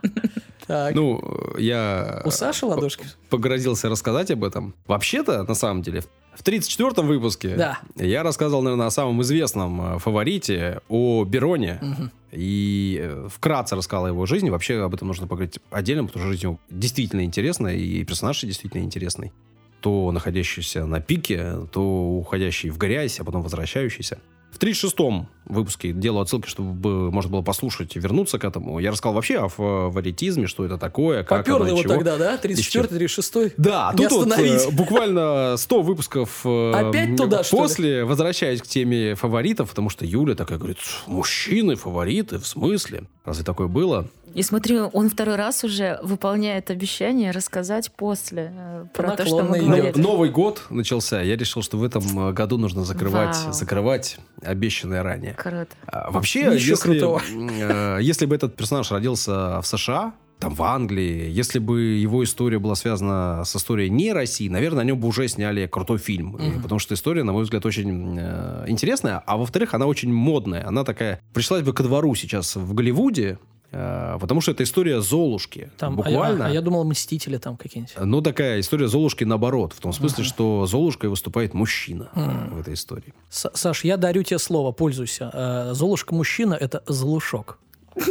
Так. Ну, я У Саши ладошки? погрозился рассказать об этом. Вообще-то, на самом деле, в 34-м выпуске Да. я рассказывал, наверное, о самом известном э, фаворите, о Бероне. Мгм. И э, вкратце рассказал о его жизни. Вообще об этом нужно поговорить отдельно, потому что жизнь его действительно интересная, и персонаж действительно интересный. То находящийся на пике, то уходящий в грязь, а потом возвращающийся. В 36-м выпуске делаю отсылки, чтобы можно было послушать и вернуться к этому. Я рассказал вообще о фаворитизме, что это такое, как Попер оно, его чего. тогда, да? 34 36 Да, Не тут вот, э, буквально 100 выпусков э, Опять туда, после, возвращаясь к теме фаворитов, потому что Юля такая говорит, мужчины, фавориты, в смысле? Разве такое было? И смотри, он второй раз уже выполняет обещание рассказать после э, про то, что мы говорили. Новый год начался. Я решил, что в этом э, году нужно закрывать, Вау. закрывать обещанное ранее. Круто. А, Вообще, Ничего если, крутого. э, если бы этот персонаж родился в США, там в Англии. Если бы его история была связана с историей не России, наверное, о нем бы уже сняли крутой фильм. Мгм. Потому что история, на мой взгляд, очень э, интересная. А во-вторых, она очень модная. Она такая... Пришлась бы ко двору сейчас в Голливуде, потому что это история Золушки. Там, а Буквально. А, я думал, Мстители там какие-нибудь. Ну, такая история Золушки наоборот. В том смысле, что Золушкой выступает мужчина Мгм. в этой истории. С- Саш, я дарю тебе слово, пользуйся. Э, Золушка мужчина – это Золушок.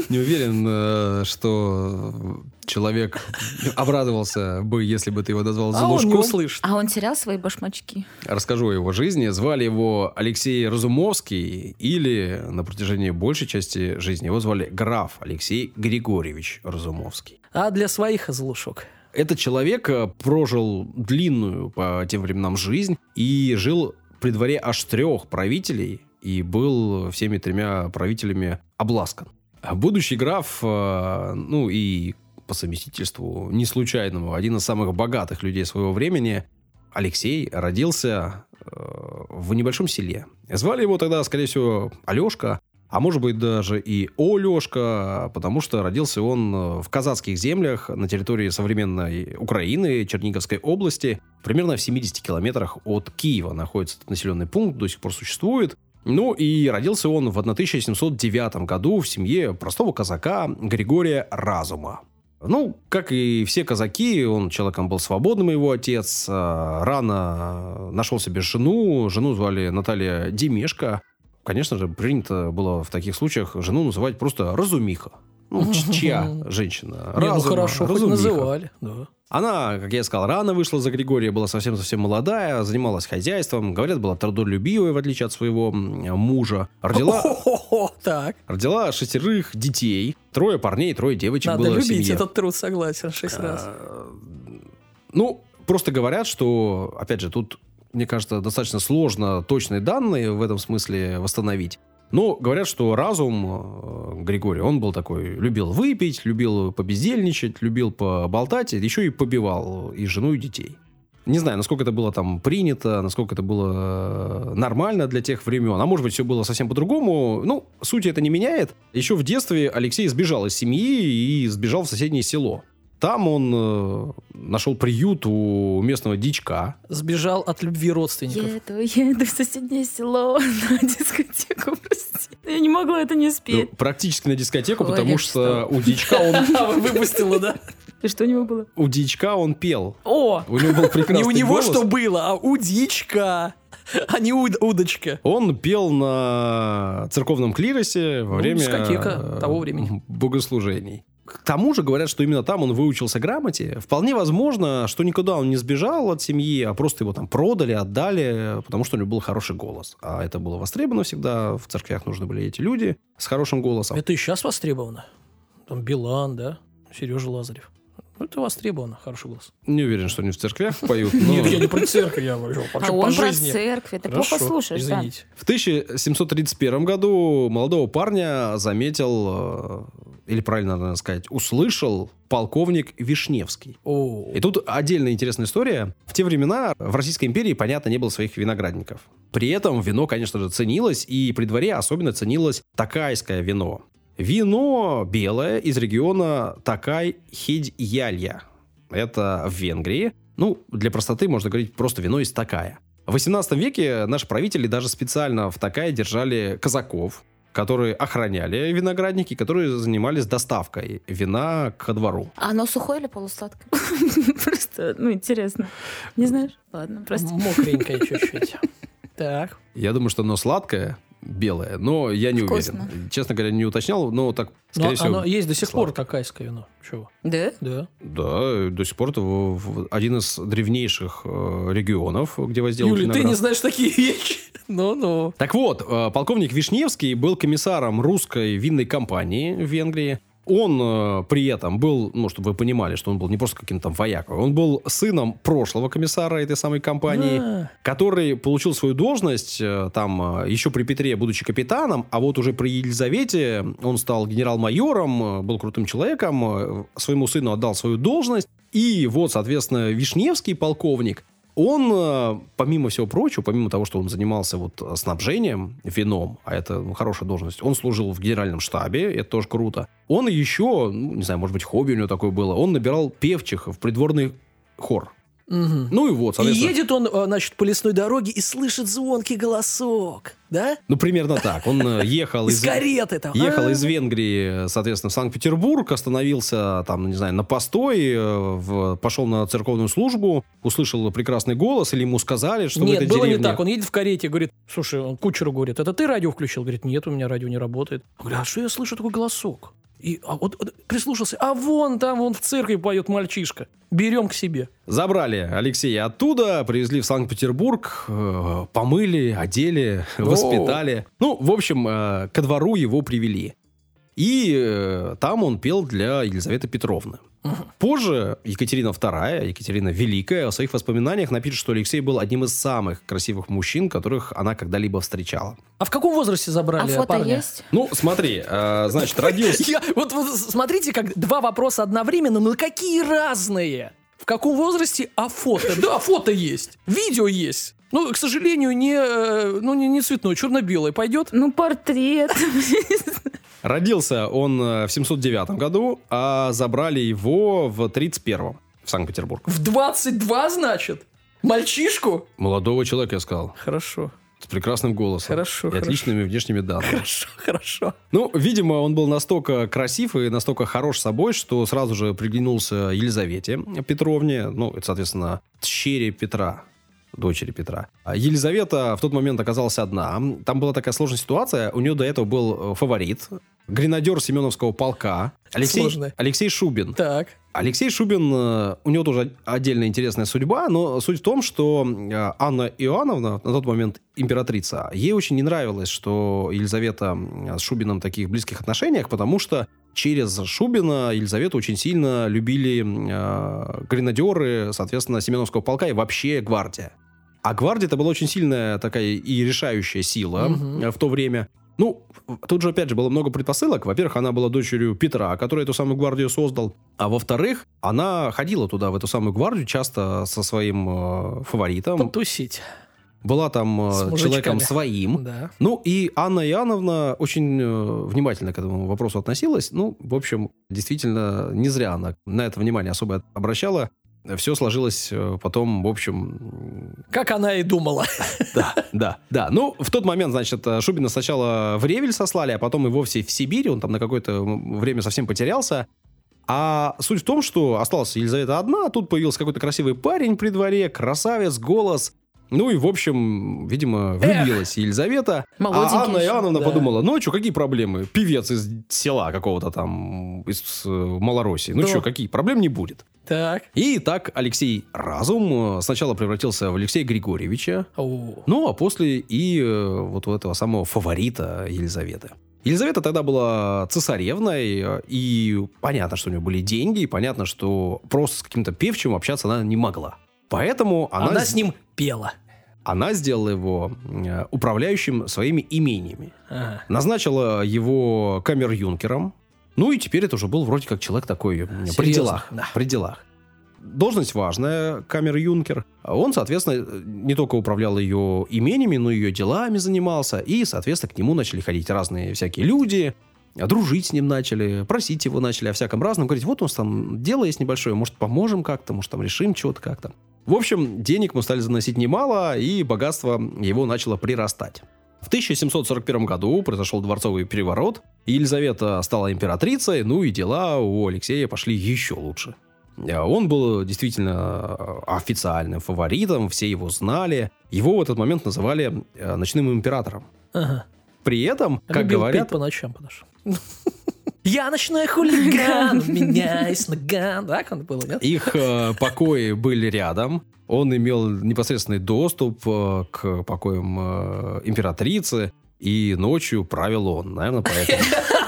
Не уверен, э, что человек обрадовался бы, если бы ты его назвал А он не Золушком. услышит. А он терял свои башмачки. Расскажу о его жизни. Звали его Алексей Разумовский, или на протяжении большей части жизни его звали граф Алексей Григорьевич Разумовский. А для своих Золушок. Этот человек э, прожил длинную по тем временам жизнь и жил при дворе аж трех правителей и был всеми тремя правителями обласкан. А Будущий граф, э, ну и по совместительству не случайному, один из самых богатых людей своего времени, Алексей родился э, в небольшом селе. Звали его тогда, скорее всего, Алешка, а может быть даже и Олешка, потому что родился он э, в казацких землях на территории современной Украины, Черниговской области. Примерно в 70 километрах от Киева находится этот населенный пункт, до сих пор существует. Ну и родился он в 1709 году в семье простого казака Григория Разума. Ну, как и все казаки, он человеком был свободным, его отец. А, Рано нашел себе жену. Жену звали Наталья Демешко. Конечно же, принято было в таких случаях жену называть просто Разумиха. Ну, чья женщина? Не, ну Разума, хорошо, хоть Разумиха. называли. Да. Она, как я сказал, рано вышла за Григория, была совсем-совсем молодая, занималась хозяйством, говорят, была трудолюбивой, в отличие от своего мужа. Родила, Так, родила шестерых детей, трое парней, трое девочек надо было в любить семье. этот труд, согласен, шесть раз. А, Ну, просто говорят, что, опять же, тут, мне кажется, достаточно сложно точные данные в этом смысле восстановить. Но говорят, что разум э, Григория, он был такой, любил выпить, любил побездельничать, любил поболтать, еще и побивал и жену, и детей. Не знаю, насколько это было там принято, насколько это было э, нормально для тех времен. А может быть, все было совсем по-другому. Ну, сути это не меняет. Еще в детстве Алексей сбежал из семьи и сбежал в соседнее село. Там он э, нашел приют у местного дичка. Сбежал от любви родственников. Еду, еду в соседнее село на дискотеку, прости. Я не могла это не Ну, спеть. практически на дискотеку, Ой, потому что у дичка он, Выпустила, да? И что у него было? у дичка он пел. О! У него был прекрасный Не у него голос. что было, а у дичка. А не уд- удочка. Он пел на церковном клиросе во Ну, время того времени. богослужений. К тому же говорят, что именно там он выучился грамоте. Вполне возможно, что никуда он не сбежал от семьи, а просто его там продали, отдали, потому что у него был хороший голос. А это было востребовано всегда. В церквях нужны были эти люди с хорошим голосом. Это и сейчас востребовано. Там Билан, да? Сережа Лазарев. Ну, это востребовано, хороший голос. Не уверен, что они в церквях поют. Нет, я не про церковь, я вообще А он про церковь. Хорошо, плохо слушаешь, извините. В 1731 году молодого парня заметил, э, или правильно надо сказать, услышал полковник Вишневский. О, И тут отдельная интересная история. В те времена в Российской империи, понятно, не было своих виноградников. При этом вино, конечно же, ценилось, и при дворе особенно ценилось такайское вино. Вино белое из региона Такай-Хедьялья. Это в Венгрии. Ну, для простоты можно говорить просто вино из Такая. В 18 веке наши правители даже специально в Такае держали казаков, которые охраняли виноградники, которые занимались доставкой вина ко двору. А оно сухое или полусладкое? Просто, ну, интересно. Не знаешь? Ладно, прости. мокренькая чуть-чуть. Так. Я думаю, что оно сладкое, белое, но я не Вкусно. уверен. Честно говоря, не уточнял, но так, Но скорее всего... оно есть до сих пор сладкое. такайское вино. Чего? Да? Да. Да, до сих пор это в- в- один из древнейших э, регионов, где возделывают Юля, ты виноград. не знаешь такие вещи. Ну-ну. Так вот, э, полковник Вишневский был комиссаром русской винной компании в Венгрии. Он э, при этом был, ну, чтобы вы понимали, что он был не просто каким-то там воякой, он был сыном прошлого комиссара этой самой компании, А, который получил свою должность э, там э, еще при Петре, будучи капитаном, а вот уже при Елизавете он стал генерал-майором, э, был крутым человеком, э, своему сыну отдал свою должность, и вот, соответственно, Вишневский полковник, он, э, помимо всего прочего, помимо того, что он занимался вот снабжением вином, а это ну, хорошая должность, он служил в генеральном штабе, это тоже круто. Он еще, ну, не знаю, может быть, хобби у него такое было, он набирал певчих в придворный хор. Мгм. Ну и вот, И соответственно... едет он, э, значит, по лесной дороге и слышит звонкий голосок, да? Ну, примерно так. Он э, ехал Из кареты там. Ехал А, из Венгрии, соответственно, в Санкт-Петербург, остановился там, не знаю, на постой, э, пошел на церковную службу, услышал прекрасный голос, или ему сказали, что Нет, было не так. Он едет в карете, говорит, слушай, он кучеру говорит, это ты радио включил? Говорит, нет, у меня радио не работает. Говорит, а что я слышу такой голосок? И а вот, вот прислушался, а вон там, вон в церкви поет мальчишка. Берем к себе. Забрали Алексея оттуда, привезли в Санкт-Петербург, э, помыли, одели, воспитали. Ну, в общем, э, ко двору его привели. И э, там он пел для Елизаветы Петровны. Позже Екатерина II, Екатерина Великая, в своих воспоминаниях напишет, что Алексей был одним из самых красивых мужчин, которых она когда-либо встречала. А в каком возрасте А забрали фото парня? есть? Ну, смотри, э, значит, родился... Я- вот, вот смотрите, как два вопроса одновременно, но какие разные. В каком возрасте, а фото? Да, фото есть. Видео есть. Ну, к сожалению, не, э, ну, не, не цветной, черно-белый. Пойдет? Ну, портрет. Родился он э, в 709 году, а забрали его в 31 в Санкт-Петербург. В 22, значит? Мальчишку? Молодого человека, я сказал. Хорошо, С прекрасным голосом. Хорошо, И хорошо. отличными внешними данными. хорошо, хорошо. Ну, видимо, он был настолько красив и настолько хорош собой, что сразу же приглянулся Елизавете Петровне, ну, это, соответственно, тщере Петра, дочери Петра. А Елизавета в тот момент оказалась одна. Там была такая сложная ситуация. У нее до этого был э, фаворит, гренадер Семеновского полка, Алексей. Алексей Шубин. Так. Алексей Шубин, э, у него тоже отдельная интересная судьба, но суть в том, что э, Анна Иоанновна, на тот момент императрица, ей очень не нравилось, что Елизавета с Шубином в таких близких отношениях, потому что через Шубина Елизавету очень сильно любили э, гренадеры, соответственно, Семеновского полка и вообще гвардия. А гвардия это была очень сильная такая и решающая сила э, в то время. Ну, тут же, опять же, было много предпосылок. Во-первых, она была дочерью Петра, который эту самую гвардию создал. А во-вторых, она ходила туда, в эту самую гвардию, часто со своим э, фаворитом. Потусить. Была там э, С мужичками. человеком своим. Да. Ну, и Анна Иоанновна очень э, внимательно к этому вопросу относилась. Ну, в общем, действительно, не зря она на это внимание особо обращала. Все сложилось э, потом, в общем, Как она и думала. да, да, да. Ну, в тот момент, значит, Шубина сначала в Ревель сослали, а потом и вовсе в Сибирь. Он там на какое-то время совсем потерялся. А суть в том, что осталась Елизавета одна, а тут появился какой-то красивый парень при дворе, красавец, голос. Ну и, в общем, видимо, влюбилась Елизавета. А Анна еще. Иоанновна Да. подумала, ну что, какие проблемы? Певец из села какого-то там, из э, Малороссии. Ну Да. что, какие? Проблем не будет. Так. И так Алексей Разум э, сначала превратился в Алексея Григорьевича, О. ну, а после и э, вот у этого самого фаворита Елизаветы. Елизавета тогда была цесаревной, и понятно, что у нее были деньги, и понятно, что просто с каким-то певчим общаться она не могла. Поэтому она, Она с- ним пела. она сделала его э, управляющим своими имениями. Ага. Назначила его камер-юнкером. Ну и теперь это уже был вроде как человек такой э, при Серьезно, делах. да. При делах. Должность важная, камер-юнкер. Он, соответственно, не только управлял ее имениями, но и ее делами занимался. И, соответственно, к нему начали ходить разные всякие люди, дружить с ним начали, просить его начали о всяком разном. Говорить, вот у нас там дело есть небольшое, может, поможем как-то, может, там решим что-то как-то. В общем, денег мы стали заносить немало, и богатство его начало прирастать. В 1741 году произошел дворцовый переворот, и Елизавета стала императрицей, ну и дела у Алексея пошли еще лучше. А Он был действительно э, официальным фаворитом, все его знали. Его в этот момент называли э, ночным императором. Ага. При этом, как Любил говорят, по ночам, потому что... Я ночной хулиган, у меня есть наган. Так он было, нет? их э, покои были рядом. Он имел непосредственный доступ э, к покоям э, императрицы, и ночью правил он. Наверное, поэтому.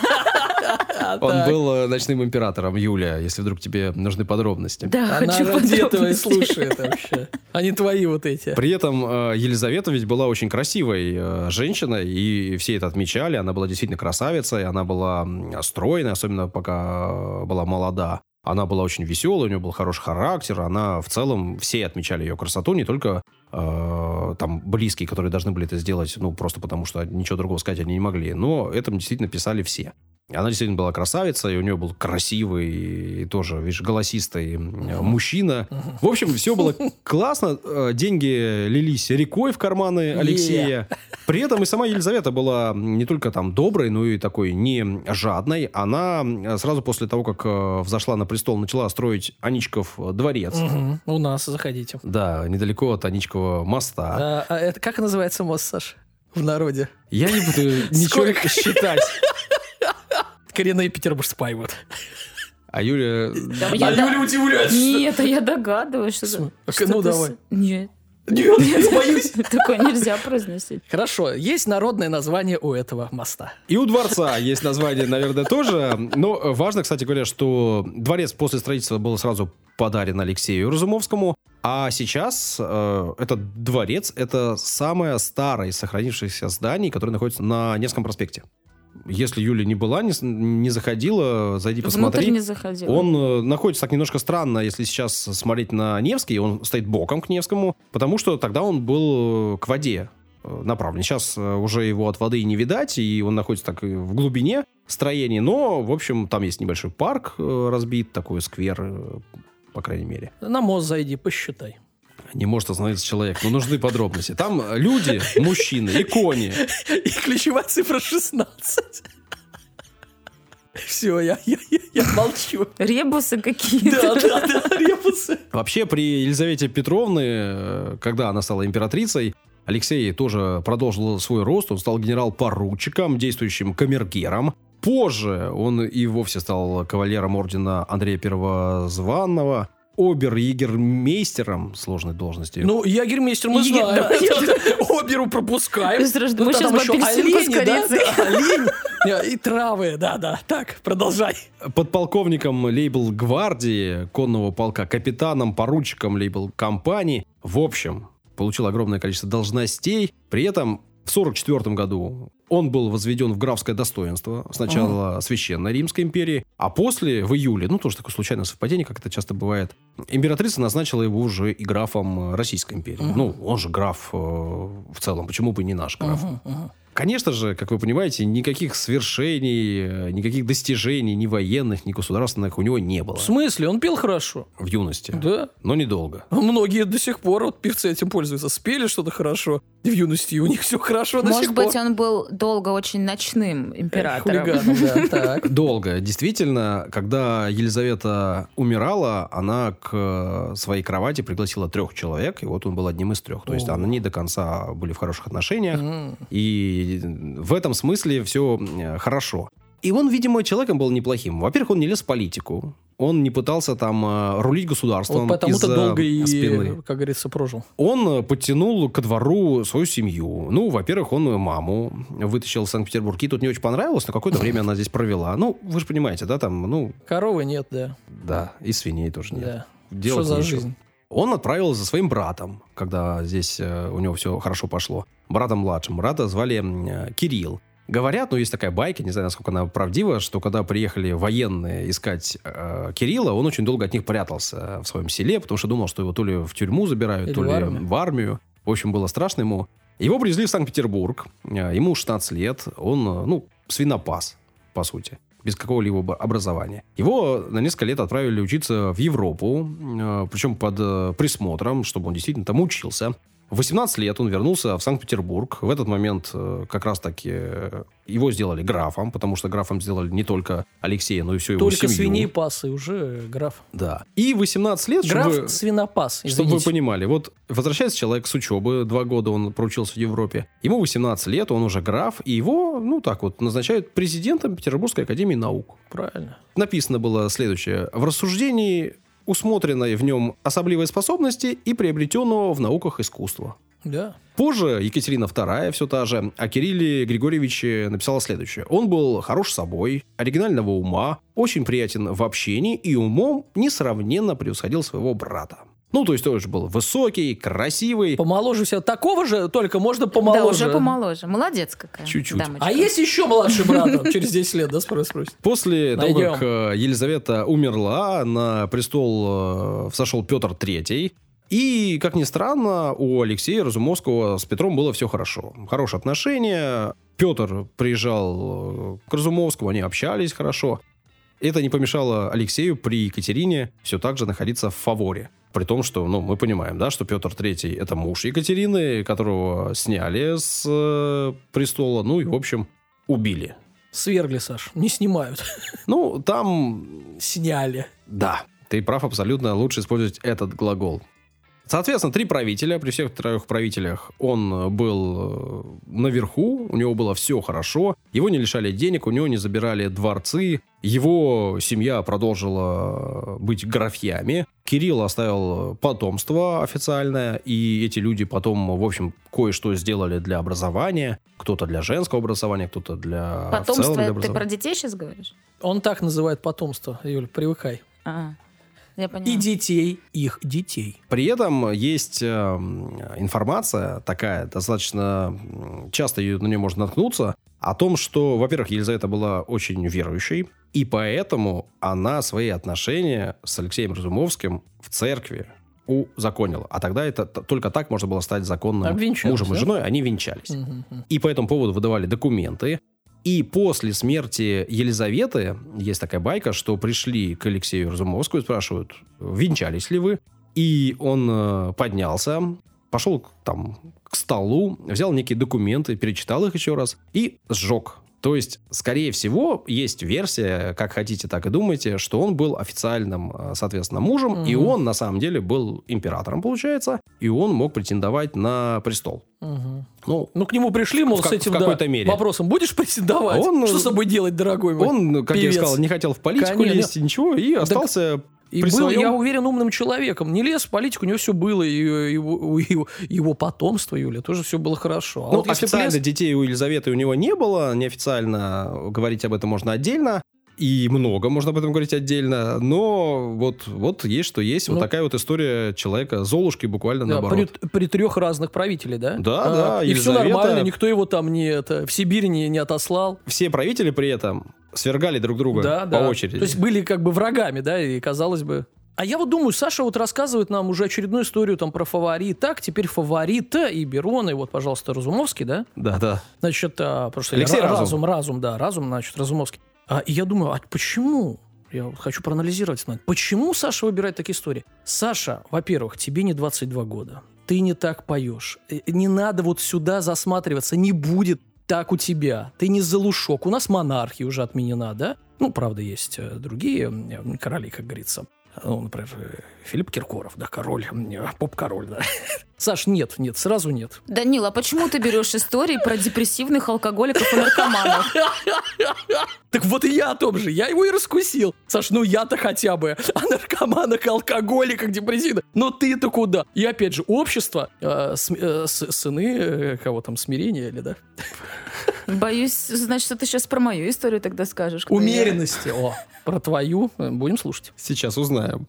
Он Так. был э, ночным императором, Юля, если вдруг тебе нужны подробности. Да, Она хочу ради этого и слушает вообще. А не твои вот эти. При этом э, Елизавета ведь была очень красивой э, женщиной, и все это отмечали. Она была действительно красавицей, она была стройной, особенно пока была молода. Она была очень веселая, у нее был хороший характер, она в целом, все отмечали ее красоту, не только э, там близкие, которые должны были это сделать, ну, просто потому что ничего другого сказать они не могли, но этом действительно писали все. Она действительно была красавица, и у нее был красивый, и тоже, видишь, голосистый мужчина. В общем, все было классно. Э, деньги лились рекой в карманы Алексея. При этом и сама Елизавета была не только там доброй, но и такой не жадной. Она сразу после того, как э, взошла на престол, начала строить Аничков дворец. Угу. У нас, заходите. Да, недалеко от Аничкова моста. А, а это как называется мост, Саш? В народе. Я не буду ничего считать. Коренные петербуржцы поймут. А Юля... Да, А Юля удивляется. Нет, а я догадываюсь, что... Ну, ты давай. Нет. Нет, я боюсь. Такое нельзя произносить. Хорошо, есть народное название у этого моста. И у дворца есть название, наверное, тоже. Но важно, кстати говоря, что дворец после строительства был сразу подарен Алексею Разумовскому. А сейчас э, этот дворец – это самое старое из сохранившихся зданий, которое находится на Невском проспекте. Если Юля не была, не, не заходила, зайди Внутрь посмотри. не заходила. Он э, находится так немножко странно, если сейчас смотреть на Невский, он стоит боком к Невскому, потому что тогда он был э, к воде э, направлен. Сейчас э, уже его от воды не видать, и он находится так в глубине строения, но, в общем, там есть небольшой парк разбит, такой сквер, по крайней мере. На мост зайди, посчитай. Не может остановиться человек, но нужны подробности. Там люди, мужчины и кони. И ключевая цифра 16. Все, я, я, я, я молчу. Ребусы какие-то. Да, да, да, ребусы. Вообще, при Елизавете Петровне, э, когда она стала императрицей, Алексей тоже продолжил свой рост. Он стал генерал-поручиком, действующим камергером. Позже он и вовсе стал кавалером ордена Андрея Первозванного, обер-егермейстером сложной должности. Ну, ягермейстер мы Егер- знаем. Оберу пропускаем. Мы сейчас да, олень. И травы, да-да. Так, продолжай. подполковником лейбл гвардии конного полка, капитаном, поручиком лейбл компании. В общем, получил огромное количество должностей. При этом в 1944 году он был возведен в графское достоинство. Сначала Священной Римской империи, а после, в июле, ну, тоже такое случайное совпадение, как это часто бывает, императрица назначила его уже и графом э, Российской империи. Ну, он же граф э, в целом, почему бы и не наш граф? Конечно же, как вы понимаете, никаких свершений, э, никаких достижений, ни военных, ни государственных у него не было В смысле? Он пел хорошо. в юности. Да. Но недолго. Многие до сих пор, вот певцы этим пользуются. Спели что-то хорошо в юности, и у них все хорошо до Может сих быть, пор. он был долго очень ночным императором. Хулиганом, да, так. Долго. Действительно, когда Елизавета умирала, она к э, своей кровати пригласила трех человек, и вот он был одним из трех. То есть они до конца были в хороших отношениях, и в этом смысле все хорошо. И он, видимо, человеком был неплохим. Во-первых, он не лез в политику. Он не пытался там э, рулить государством Вот потому-то долго и, спины. как говорится, прожил. Он э, подтянул ко двору свою семью. Ну, во-первых, он маму вытащил в Санкт-Петербург. Ей тут не очень понравилось, но какое-то время она здесь провела. Ну, вы же понимаете, да, там, ну, Коровы нет, да. да, и свиней тоже нет. да. Делать Что за нечего. жизнь? Он отправил за своим братом, когда здесь э, у него все хорошо пошло. Братом младшим. Брата звали Кирилл. Говорят, ну, есть такая байка, не знаю, насколько она правдива, что когда приехали военные искать э, Кирилла, он очень долго от них прятался в своем селе, потому что думал, что его то ли в тюрьму забирают, Или то в ли армию. в армию. В общем, было страшно ему. Его привезли в Санкт-Петербург. Э, Ему 16 лет. Он, ну, свинопас, по сути без какого-либо образования. Его на несколько лет отправили учиться в Европу, э, причем под э, присмотром, чтобы он действительно там учился. В 18 лет он вернулся в Санкт-Петербург. В этот момент э, как раз-таки э, его сделали графом, потому что графом сделали не только Алексея, но и всю его Только семью. свиней пас, и уже граф. Да. И 18 лет, Граф чтобы... свинопас, Чтобы вы извините. понимали, вот возвращается человек с учебы, два года он проучился в Европе, ему 18 лет, он уже граф, и его, ну так вот, назначают президентом Петербургской академии наук. Правильно. Написано было следующее. В рассуждении усмотренной в нем особливой способности и приобретенного в науках искусства. Да. Позже Екатерина II, все та же, о Кирилле Григорьевиче написала следующее. Он был хорош собой, оригинального ума, очень приятен в общении и умом несравненно превосходил своего брата. Ну, то есть тоже был высокий, красивый. Помоложе все. Такого же, только можно помоложе. Да, уже помоложе. Молодец какая. Чуть-чуть. дамочка. А есть еще младший брат через 10 лет, да, спрос- спросит? После того, как э, Елизавета умерла, на престол э, взошел Петр III. И, как ни странно, у Алексея Разумовского с Петром было все хорошо. Хорошие отношения. Петр приезжал э, к Разумовскому, они общались хорошо. Это не помешало Алексею при Екатерине все так же находиться в фаворе. При том, что, ну, мы понимаем, да, что Петр III это муж Екатерины, которого сняли с э, престола, ну и, в общем, убили. Свергли, Саш, не снимают. Ну, там Сняли. да, ты прав абсолютно. Лучше использовать этот глагол. Соответственно, три правителя. При всех трех правителях он э, был э, наверху, у него было все хорошо. Его не лишали денег, у него не забирали дворцы. Его семья продолжила быть графьями. Кирилл оставил потомство официальное, и эти люди потом, в общем, кое-что сделали для образования. Кто-то для женского образования, кто-то для... в Потомство, целом для ты про детей сейчас говоришь? Он так называет потомство, Юль, привыкай. А, я. И детей их детей. При этом есть э, информация такая, достаточно часто ее, на нее можно наткнуться, о том, что, во-первых, Елизавета была очень верующей, и поэтому она свои отношения с Алексеем Разумовским в церкви узаконила. А тогда это только так можно было стать законным мужем и женой. Они венчались. Мгм. И по этому поводу выдавали документы. И после смерти Елизаветы, есть такая байка, что пришли к Алексею Разумовскому и спрашивают, венчались ли вы? И он э, поднялся, пошел там к столу, взял некие документы, перечитал их еще раз и сжег. То есть, скорее всего, есть версия, как хотите, так и думайте, что он был официальным, э, соответственно, мужем, и Мгм. он на самом деле был императором, получается, и он мог претендовать на престол. Мгм. Ну, Ну, к нему пришли, мол, В с этим в да, какой-то мере. вопросом, будешь претендовать? Он, Что э, с собой делать, дорогой мой? Он, как певец. я сказал, не хотел в политику Конечно. лезть, и ничего, и остался И при был, своем. я уверен, умным человеком. Не лез в политику, у него все было, и его, его, его потомство, Юля, тоже все было хорошо. А Ну, вот официально лез- детей у Елизаветы у него не было, неофициально говорить об этом можно отдельно. И много можно об этом говорить отдельно, но вот, вот есть что есть. Ну, вот такая вот история человека, Золушки буквально Да, наоборот. при, при трех разных правителей, да? Да, А, да, И все Елизавета- нормально, никто его там не, это, в Сибирь не, не отослал. Все правители при этом свергали друг друга Да, по да. очереди. То есть были как бы врагами, да, и казалось бы... А я вот думаю, Саша вот рассказывает нам уже очередную историю там про фаворит. Так, теперь фаворита и Берон, и вот, пожалуйста, Разумовский, да? Да, да. Значит, а, просто Алексей Ра- Разум. разум, разум, да, разум, значит, Разумовский. А, я думаю, а почему? Я хочу проанализировать. Почему Саша выбирает такие истории? Саша, во-первых, тебе не 22 года. Ты не так поешь. Э, Не надо вот сюда засматриваться. Не будет так у тебя. Ты не залушок. У нас монархия уже отменена, да? Ну, правда, есть э, другие короли, как говорится. Ну, например, Филипп Киркоров, да, король, поп-король, да. Саш, нет, нет, сразу нет. Данила, а почему ты берешь истории про депрессивных алкоголиков и наркоманов? Так вот и я о том же, я его и раскусил. Саш, ну я-то хотя бы о наркоманах, алкоголиках, депрессивных. Но ты-то куда? И опять же, общество, э, см- э, сыны, э, кого там, смирения или, да? Боюсь, значит, что ты сейчас про мою историю тогда скажешь. кто я. Умеренности. О, про твою будем слушать. Сейчас узнаем.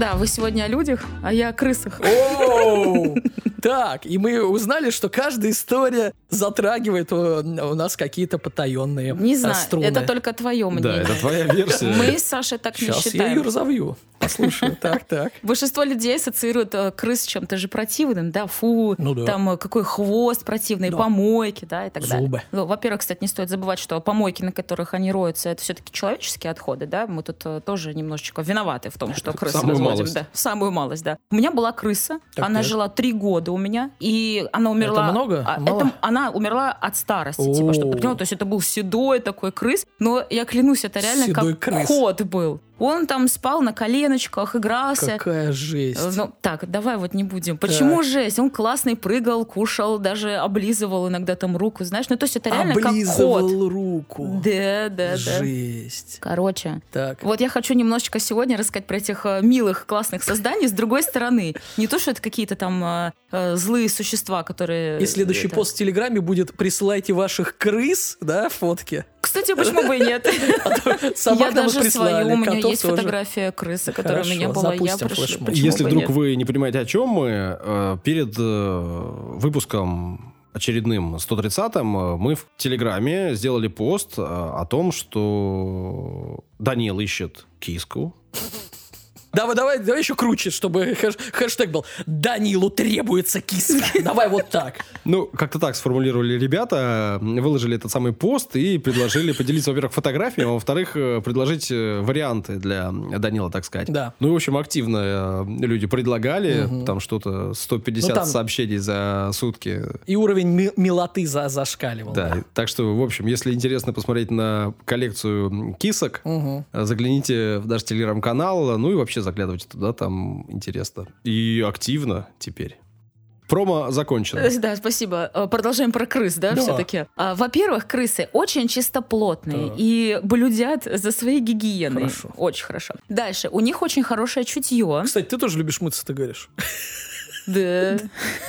Да, вы сегодня о людях, а я о крысах. Оу! Так, и мы узнали, что каждая история затрагивает э, у нас какие-то потаенные Не э, знаю, струны. это только твое Да, мнение. это твоя версия. Мы с Сашей так не Сейчас я считаем. ее разовью. Послушаю. Так, так. Большинство людей ассоциируют э, крыс с чем-то же противным, да, фу, Ну да. там э, какой хвост противный, Да. помойки, да, и так Зубы. далее. Во-первых, кстати, не стоит забывать, что помойки, на которых они роются, это все-таки человеческие отходы, да, мы тут э, тоже немножечко виноваты в том, что крысы Самую разводим, малость. да, самую малость, да. У меня была крыса, Так, она так. жила три года у меня, и она умерла... Это много? а, Мало? это- она умерла от старости, типа, чтобы ты понял, то есть это был седой такой крыс, но я клянусь, это реально Седой как крыс. кот был. Он там спал на коленочках, игрался. Какая жесть. Ну, так, давай вот не будем. Почему Так. жесть? Он классный, прыгал, кушал, даже облизывал иногда там руку, знаешь? Ну, то есть это реально как Облизывал кот. руку. Да, да, да. Жесть. Короче, Так. вот я хочу немножечко сегодня рассказать про этих э, милых, классных созданий с другой стороны. Не то, что это какие-то там э, э, злые существа, которые... И следующий это- пост в Телеграме будет «Присылайте ваших крыс», да, фотки. Кстати, почему бы и нет? Собак Я даже прислали, свою, у меня есть тоже. фотография крысы, которая у Хорошо, меня была, я пришлю. Если вдруг нет? вы не понимаете, о чем мы, э, перед э, выпуском очередным 130-м э, мы в Телеграме сделали пост о том, что Данил ищет киску. Давай, давай, давай еще круче, чтобы хэш- хэштег был «Данилу требуется киска». Давай вот так. Ну, как-то так сформулировали ребята, выложили этот самый пост и предложили поделиться, во-первых, фотографиями, а во-вторых, э, предложить э, варианты для Данила, так сказать. Да. Ну, в общем, активно э, люди предлагали, там что-то 150 Ну, там- сообщений за сутки. И уровень ми- милоты за зашкаливал. Да, так что, в общем, если интересно посмотреть на коллекцию кисок, э, загляните в наш телеграм-канал, ну и вообще заглядывайте туда, там интересно. И активно теперь. Промо закончено. Э, Да, спасибо. Э, Продолжаем про крыс, да, Да. все-таки. Во-первых, крысы очень чистоплотные Так. и блюдят за своей гигиеной. Хорошо. Очень хорошо. Дальше. У них очень хорошее чутье. Кстати, ты тоже любишь мыться, ты говоришь. Да.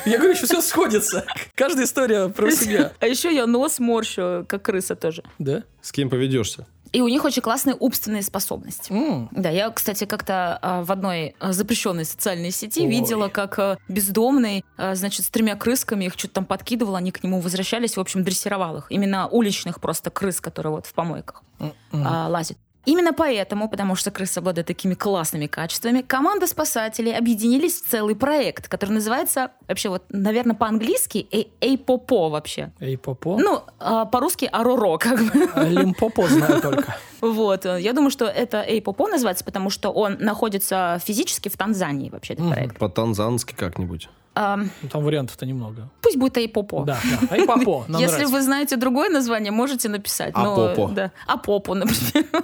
Я говорю, что все сходится. Каждая история про себя. А еще я нос морщу, как крыса тоже. Да? С кем поведешься? И у них очень классные умственные способности. М. Да, я, кстати, как-то а, в одной а, запрещенной социальной сети Ой. видела, как а, бездомный, значит, с тремя крысками их что-то там подкидывал, они к нему возвращались, в общем, дрессировал их. Именно уличных просто крыс, которые вот в помойках а, лазят. Именно поэтому, потому что крысы обладают такими классными качествами, команда спасателей объединились в целый проект, который называется, вообще вот, наверное, по-английски «Эй- «Эйпопо» вообще. Эй, Попо. Ну, а, по-русски «Ороро», как бы. А Лимпопо знаю только. Вот. Я думаю, что это Эйпопо называется, потому что он находится физически в Танзании, вообще, этот проект. По-танзански как-нибудь. Ну, Там вариантов-то немного. пусть будет Эйпопо. Да, да. Эй, Попо. нам Если нравится. вы знаете другое название, можете написать. но- Апопо. Да. Апопо, например.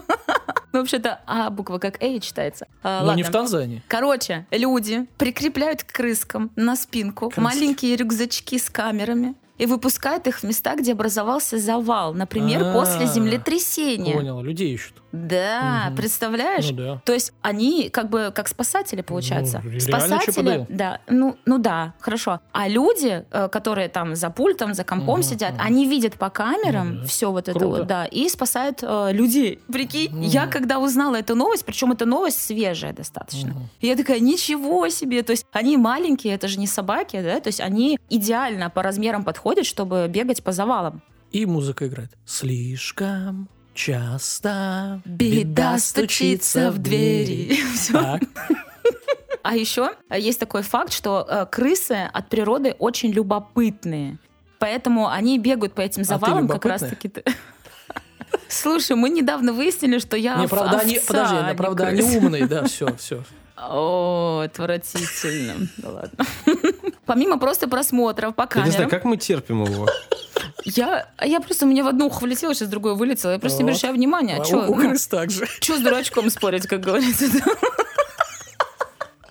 Ну, вообще-то А буква как Эй читается. А, Но не в ладно. Танзании. Короче, люди прикрепляют к крыскам на спинку Крыски. маленькие рюкзачки с камерами и выпускают их в места, где образовался завал. Например, А, после землетрясения. Понял, людей ищут. Да, Мгм. представляешь? Ну да. То есть они как бы как спасатели, получается. Ну, спасатели, да, ну, ну да, хорошо. А люди, э, которые там за пультом, за компом Мгм, сидят, мгм. они видят по камерам Ну да. все вот это Круто. вот, да, и спасают э, людей. Прикинь, Мгм. я когда узнала эту новость, причем эта новость свежая достаточно, Мгм. я такая, ничего себе, то есть они маленькие, это же не собаки, да, то есть они идеально по размерам подходят, чтобы бегать по завалам. И музыка играет. Слишком часто Беда стучится в двери. Так. А еще есть такой факт, что э, крысы от природы очень любопытные. Поэтому они бегают по этим А завалам как любопытная? раз таки. Слушай, мы недавно выяснили, что я Не, правда, они, овца, подожди, а правда, они умные, да, все, все. О, отвратительно. Да ладно. Помимо просто просмотров по Я не знаю, камерам, как мы терпим его. я, я просто, у меня в одно ухо влетело, сейчас в другое вылетело. Я просто не обращаю внимания. А Чё, у, у ну, крыс так же. Че с дурачком спорить, как говорится?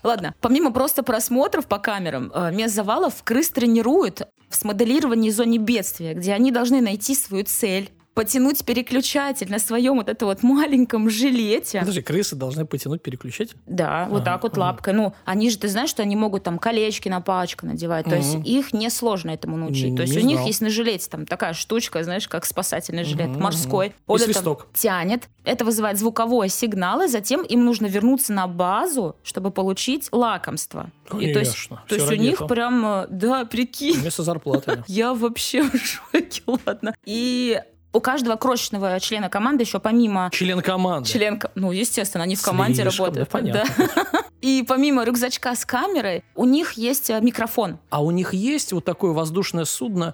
Ладно, помимо просто просмотров по камерам, э, мест завалов крыс тренируют в смоделировании зоне бедствия, где они должны найти свою цель, потянуть переключатель на своем вот этом вот маленьком жилете. Подожди, крысы должны потянуть переключатель? Да, вот Ага, так вот ага. лапкой. Ну, они же, ты знаешь, что они могут там колечки на палочку надевать. То есть их несложно этому научить. То есть у них есть на жилете там такая штучка, знаешь, как спасательный жилет, морской. Он это свисток. тянет. Это вызывает звуковой сигнал, и затем им нужно вернуться на базу, чтобы получить лакомство. И то есть, Конечно. то есть у них прям, э, да, прикинь, Вместо зарплаты. я вообще в шоке, ладно. И у каждого крошечного члена команды еще помимо Член команды. Член, ну, естественно, они в команде Слишком, работают. да, понятно. И помимо рюкзачка с камерой, у них есть э, микрофон. А у них есть вот такое воздушное судно,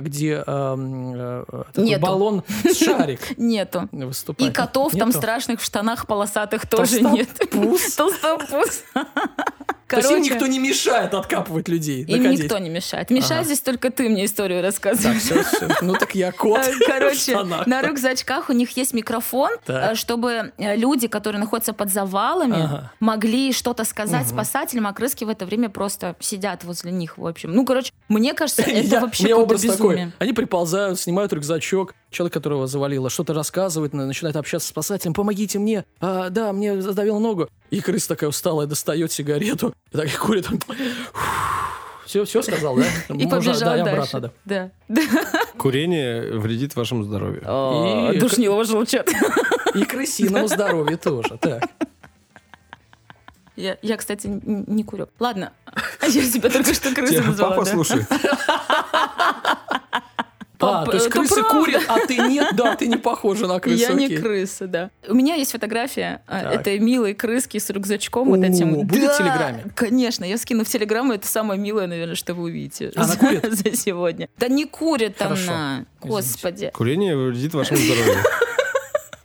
где эм, э, Нету. баллон с шарик Нету. выступает? И котов там Нету? страшных в штанах полосатых тоже нет. Толстопуз? Толстопуз. То есть им Короче, никто не мешает откапывать людей. им находить. никто не мешает. Мешает Ага. здесь только ты мне историю рассказываешь. Все, все. Ну так я кот. Э, Короче, на рюкзачках у них есть микрофон, Так. э, чтобы э, люди, которые находятся под завалами, Ага. могли что-то сказать спасателям, а крыски в это время просто сидят возле них, в общем. Ну, короче, мне кажется, это Я- вообще меня какое-то такой. Они приползают, снимают рюкзачок, человек, которого завалило, что-то рассказывает, на- начинает общаться с спасателем. Помогите мне. А, да, мне задавило ногу. И крыса такая усталая достает сигарету и так и курит. Все, все сказал, да? И Можно- побежал да, дальше. обратно, да. Да. Курение вредит вашему здоровью. О, И- Душнилова желчат. И крысиному здоровью тоже. Так. Я, я, кстати, не курю. Ладно, я себя только что Тебя назвала. Папа да. слушает. А, то есть крысы правда. курят, а ты нет? Да, ты не похожа на крысу. Я не окей. крыса, да. У меня есть фотография э, Так. этой милой крыски с рюкзачком вот О, этим. будет в Да, Телеграме? Конечно, я скину в Телеграм, это самое милое, наверное, что вы увидите. Она за- курит? За сегодня. Да не курит Хорошо. она. Господи. Курение вредит вашему здоровью.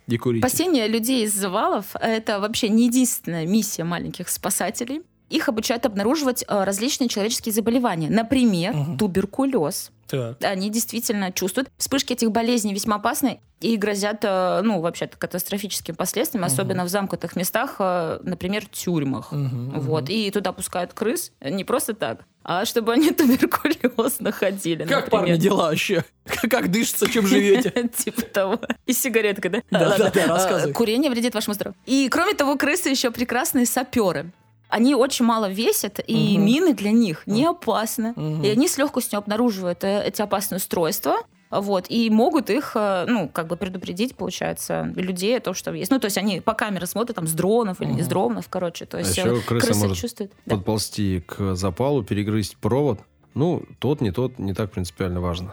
Не курите. Спасение людей из завалов – это вообще не единственная миссия маленьких спасателей. Их обучают обнаруживать э, различные человеческие заболевания. Например, туберкулез. Так. Они действительно чувствуют. Вспышки этих болезней весьма опасны и грозят, э, ну, вообще-то катастрофическим последствиям, Мгм. особенно в замкнутых местах, э, например, тюрьмах. Мгм, Вот. мгм. И туда пускают крыс не просто так, а чтобы они туберкулез находили. Как, парни, например. дела вообще? Как дышится, чем живете? Типа того. И сигаретка, да? Да, да, да, рассказывай. А, Курение вредит вашему здоровью. И кроме того, крысы еще прекрасные саперы. Они очень мало весят, и Мгм. мины для них не опасны. Мгм. И они с легкостью обнаруживают э, эти опасные устройства. Вот, и могут их, э, ну, как бы предупредить, получается, людей о том, что есть. Ну, то есть они по камере смотрят там с дронов или не с дронов, короче. То есть А еще э, крыса крыса может чувствует. Да. Подползти к запалу, перегрызть провод. Ну, тот, не тот, не так принципиально важно.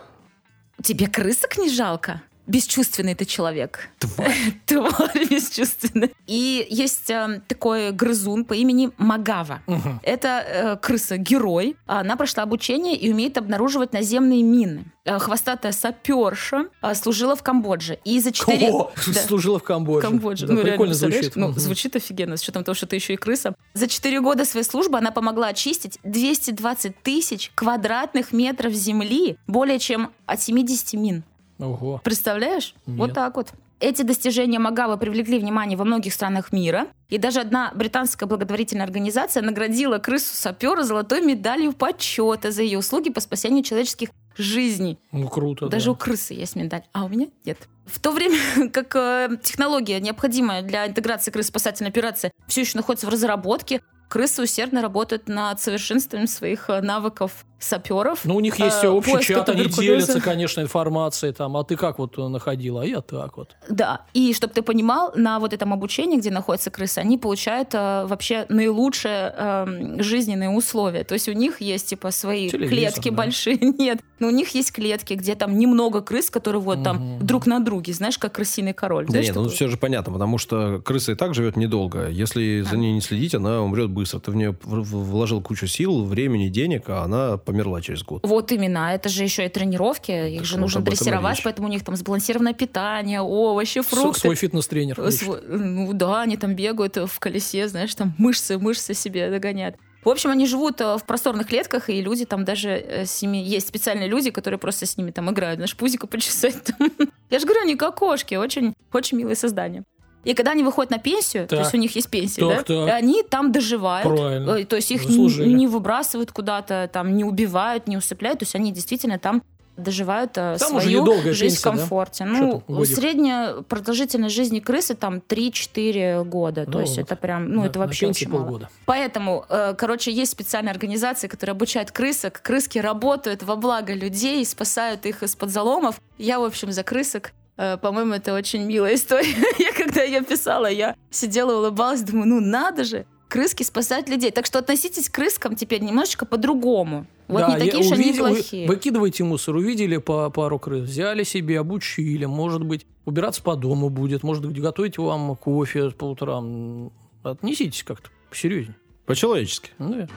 Тебе крысок не жалко? Бесчувственный ты человек. Тварь. Тварь бесчувственная. И есть э, такой грызун по имени Магава. Мгм. Это э, крыса-герой. Она прошла обучение и умеет обнаруживать наземные мины. Э, хвостатая саперша э, служила в Камбодже. И за четыре... О, Да. служила в Камбодже. Камбодже. Да, ну, реально, прикольно представляешь? звучит. Ну, Мгм. звучит офигенно, с учетом того, что ты еще и крыса. За 4 года своей службы она помогла очистить 220 тысяч квадратных метров земли, более чем от 70 мин. Ого. Представляешь? Нет. Вот так вот. Эти достижения Магавы привлекли внимание во многих странах мира. И даже одна британская благотворительная организация наградила крысу-сапера золотой медалью почета за ее услуги по спасению человеческих жизней. Ну, круто, Даже да. у крысы есть медаль, а у меня нет. В то время как э, технология, необходимая для интеграции крыс в спасательной операции, все еще находится в разработке, крысы усердно работают над совершенствованием своих э, навыков саперов. Ну, у них есть э, общий чат, они делятся, конечно, информацией там. А ты как вот э, находила? А я так вот. Да, и чтобы ты понимал, на вот этом обучении, где находятся крысы, они получают э, вообще наилучшие эм, жизненные условия. То есть у них есть типа свои Телевизор, клетки да. большие, нет, но у них есть клетки, где там немного крыс, которые вот там друг на друге, знаешь, как крысиный король. Да нет, ну все же понятно, потому что крыса и так живет недолго. Если за А. ней не следить, она умрет быстро. Ты в нее вложил кучу сил, времени, денег, а она померла через год. Вот именно, это же еще и тренировки, их же нужно дрессировать, поэтому у них там сбалансированное питание, овощи, фрукты. Свой фитнес-тренер. Э, сво- Ну да, они там бегают в колесе, знаешь, там мышцы, мышцы себе догоняют. В общем, они живут э, в просторных клетках, и люди там даже э, с ними... Есть специальные люди, которые просто с ними там играют, знаешь, пузико почесать. там. Я же говорю, они как кошки, очень, очень милые создания. И когда они выходят на пенсию, то Так. есть у них есть пенсия, Так, да, так. и они там доживают. Правильно. Э, То есть их Заслужили. не, не выбрасывают куда-то, там не убивают, не усыпляют. То есть они действительно там доживают э, Там свою жизнь пенсия, в да? комфорте. Что Ну, годик? средняя продолжительность жизни крысы там 3-4 года. Ну То есть вот. это прям, ну, На- это вообще очень мало. полгода. Поэтому, э, короче, есть специальные организации, которые обучают крысок. Крыски работают во благо людей, спасают их из-под заломов. Я, в общем, за крысок. Э, По-моему, это очень милая история. Я когда ее писала, я сидела, улыбалась, думаю, ну надо же, крыски спасают людей. Так что относитесь к крыскам теперь немножечко по-другому. Вот Да, не такие уж они плохие. Выкидывайте мусор, увидели по пару крыс, взяли себе, обучили, может быть, убираться по дому будет, может быть, готовить вам кофе по утрам. Отнеситесь как-то посерьезнее. По-человечески. Ну, да.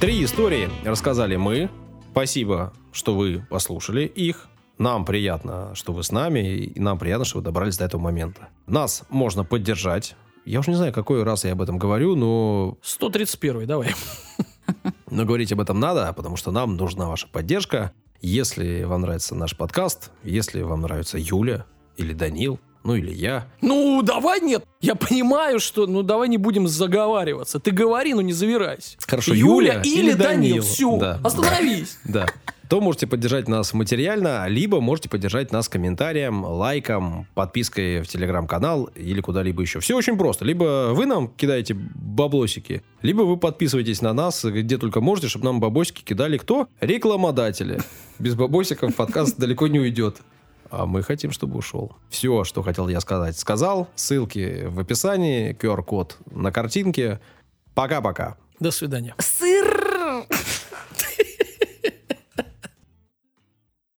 Три истории рассказали мы. Спасибо, что вы послушали их. Нам приятно, что вы с нами, и нам приятно, что вы добрались до этого момента. Нас можно поддержать Я уже не знаю, какой раз я об этом говорю, но 131 давай. Но говорить об этом надо, потому что нам нужна ваша поддержка. Если вам нравится наш подкаст, если вам нравится Юля или Данил, ну или я. Ну, давай нет. Я понимаю, что... Ну, давай не будем заговариваться. Ты говори, но не завирайся. Хорошо, Юля, Юля или, или Данил. Данил. Все, Да. остановись. Да. То можете поддержать нас материально, либо можете поддержать нас комментарием, лайком, подпиской в телеграм-канал или куда-либо еще. Все очень просто. Либо вы нам кидаете баблосики, либо вы подписываетесь на нас, где только можете, чтобы нам бабосики кидали кто? Рекламодатели. Без бабосиков подкаст далеко не уйдет. А мы хотим, чтобы ушел. Все, что хотел я сказать, сказал. Ссылки в описании, QR-код на картинке. Пока-пока. До свидания. Ссылки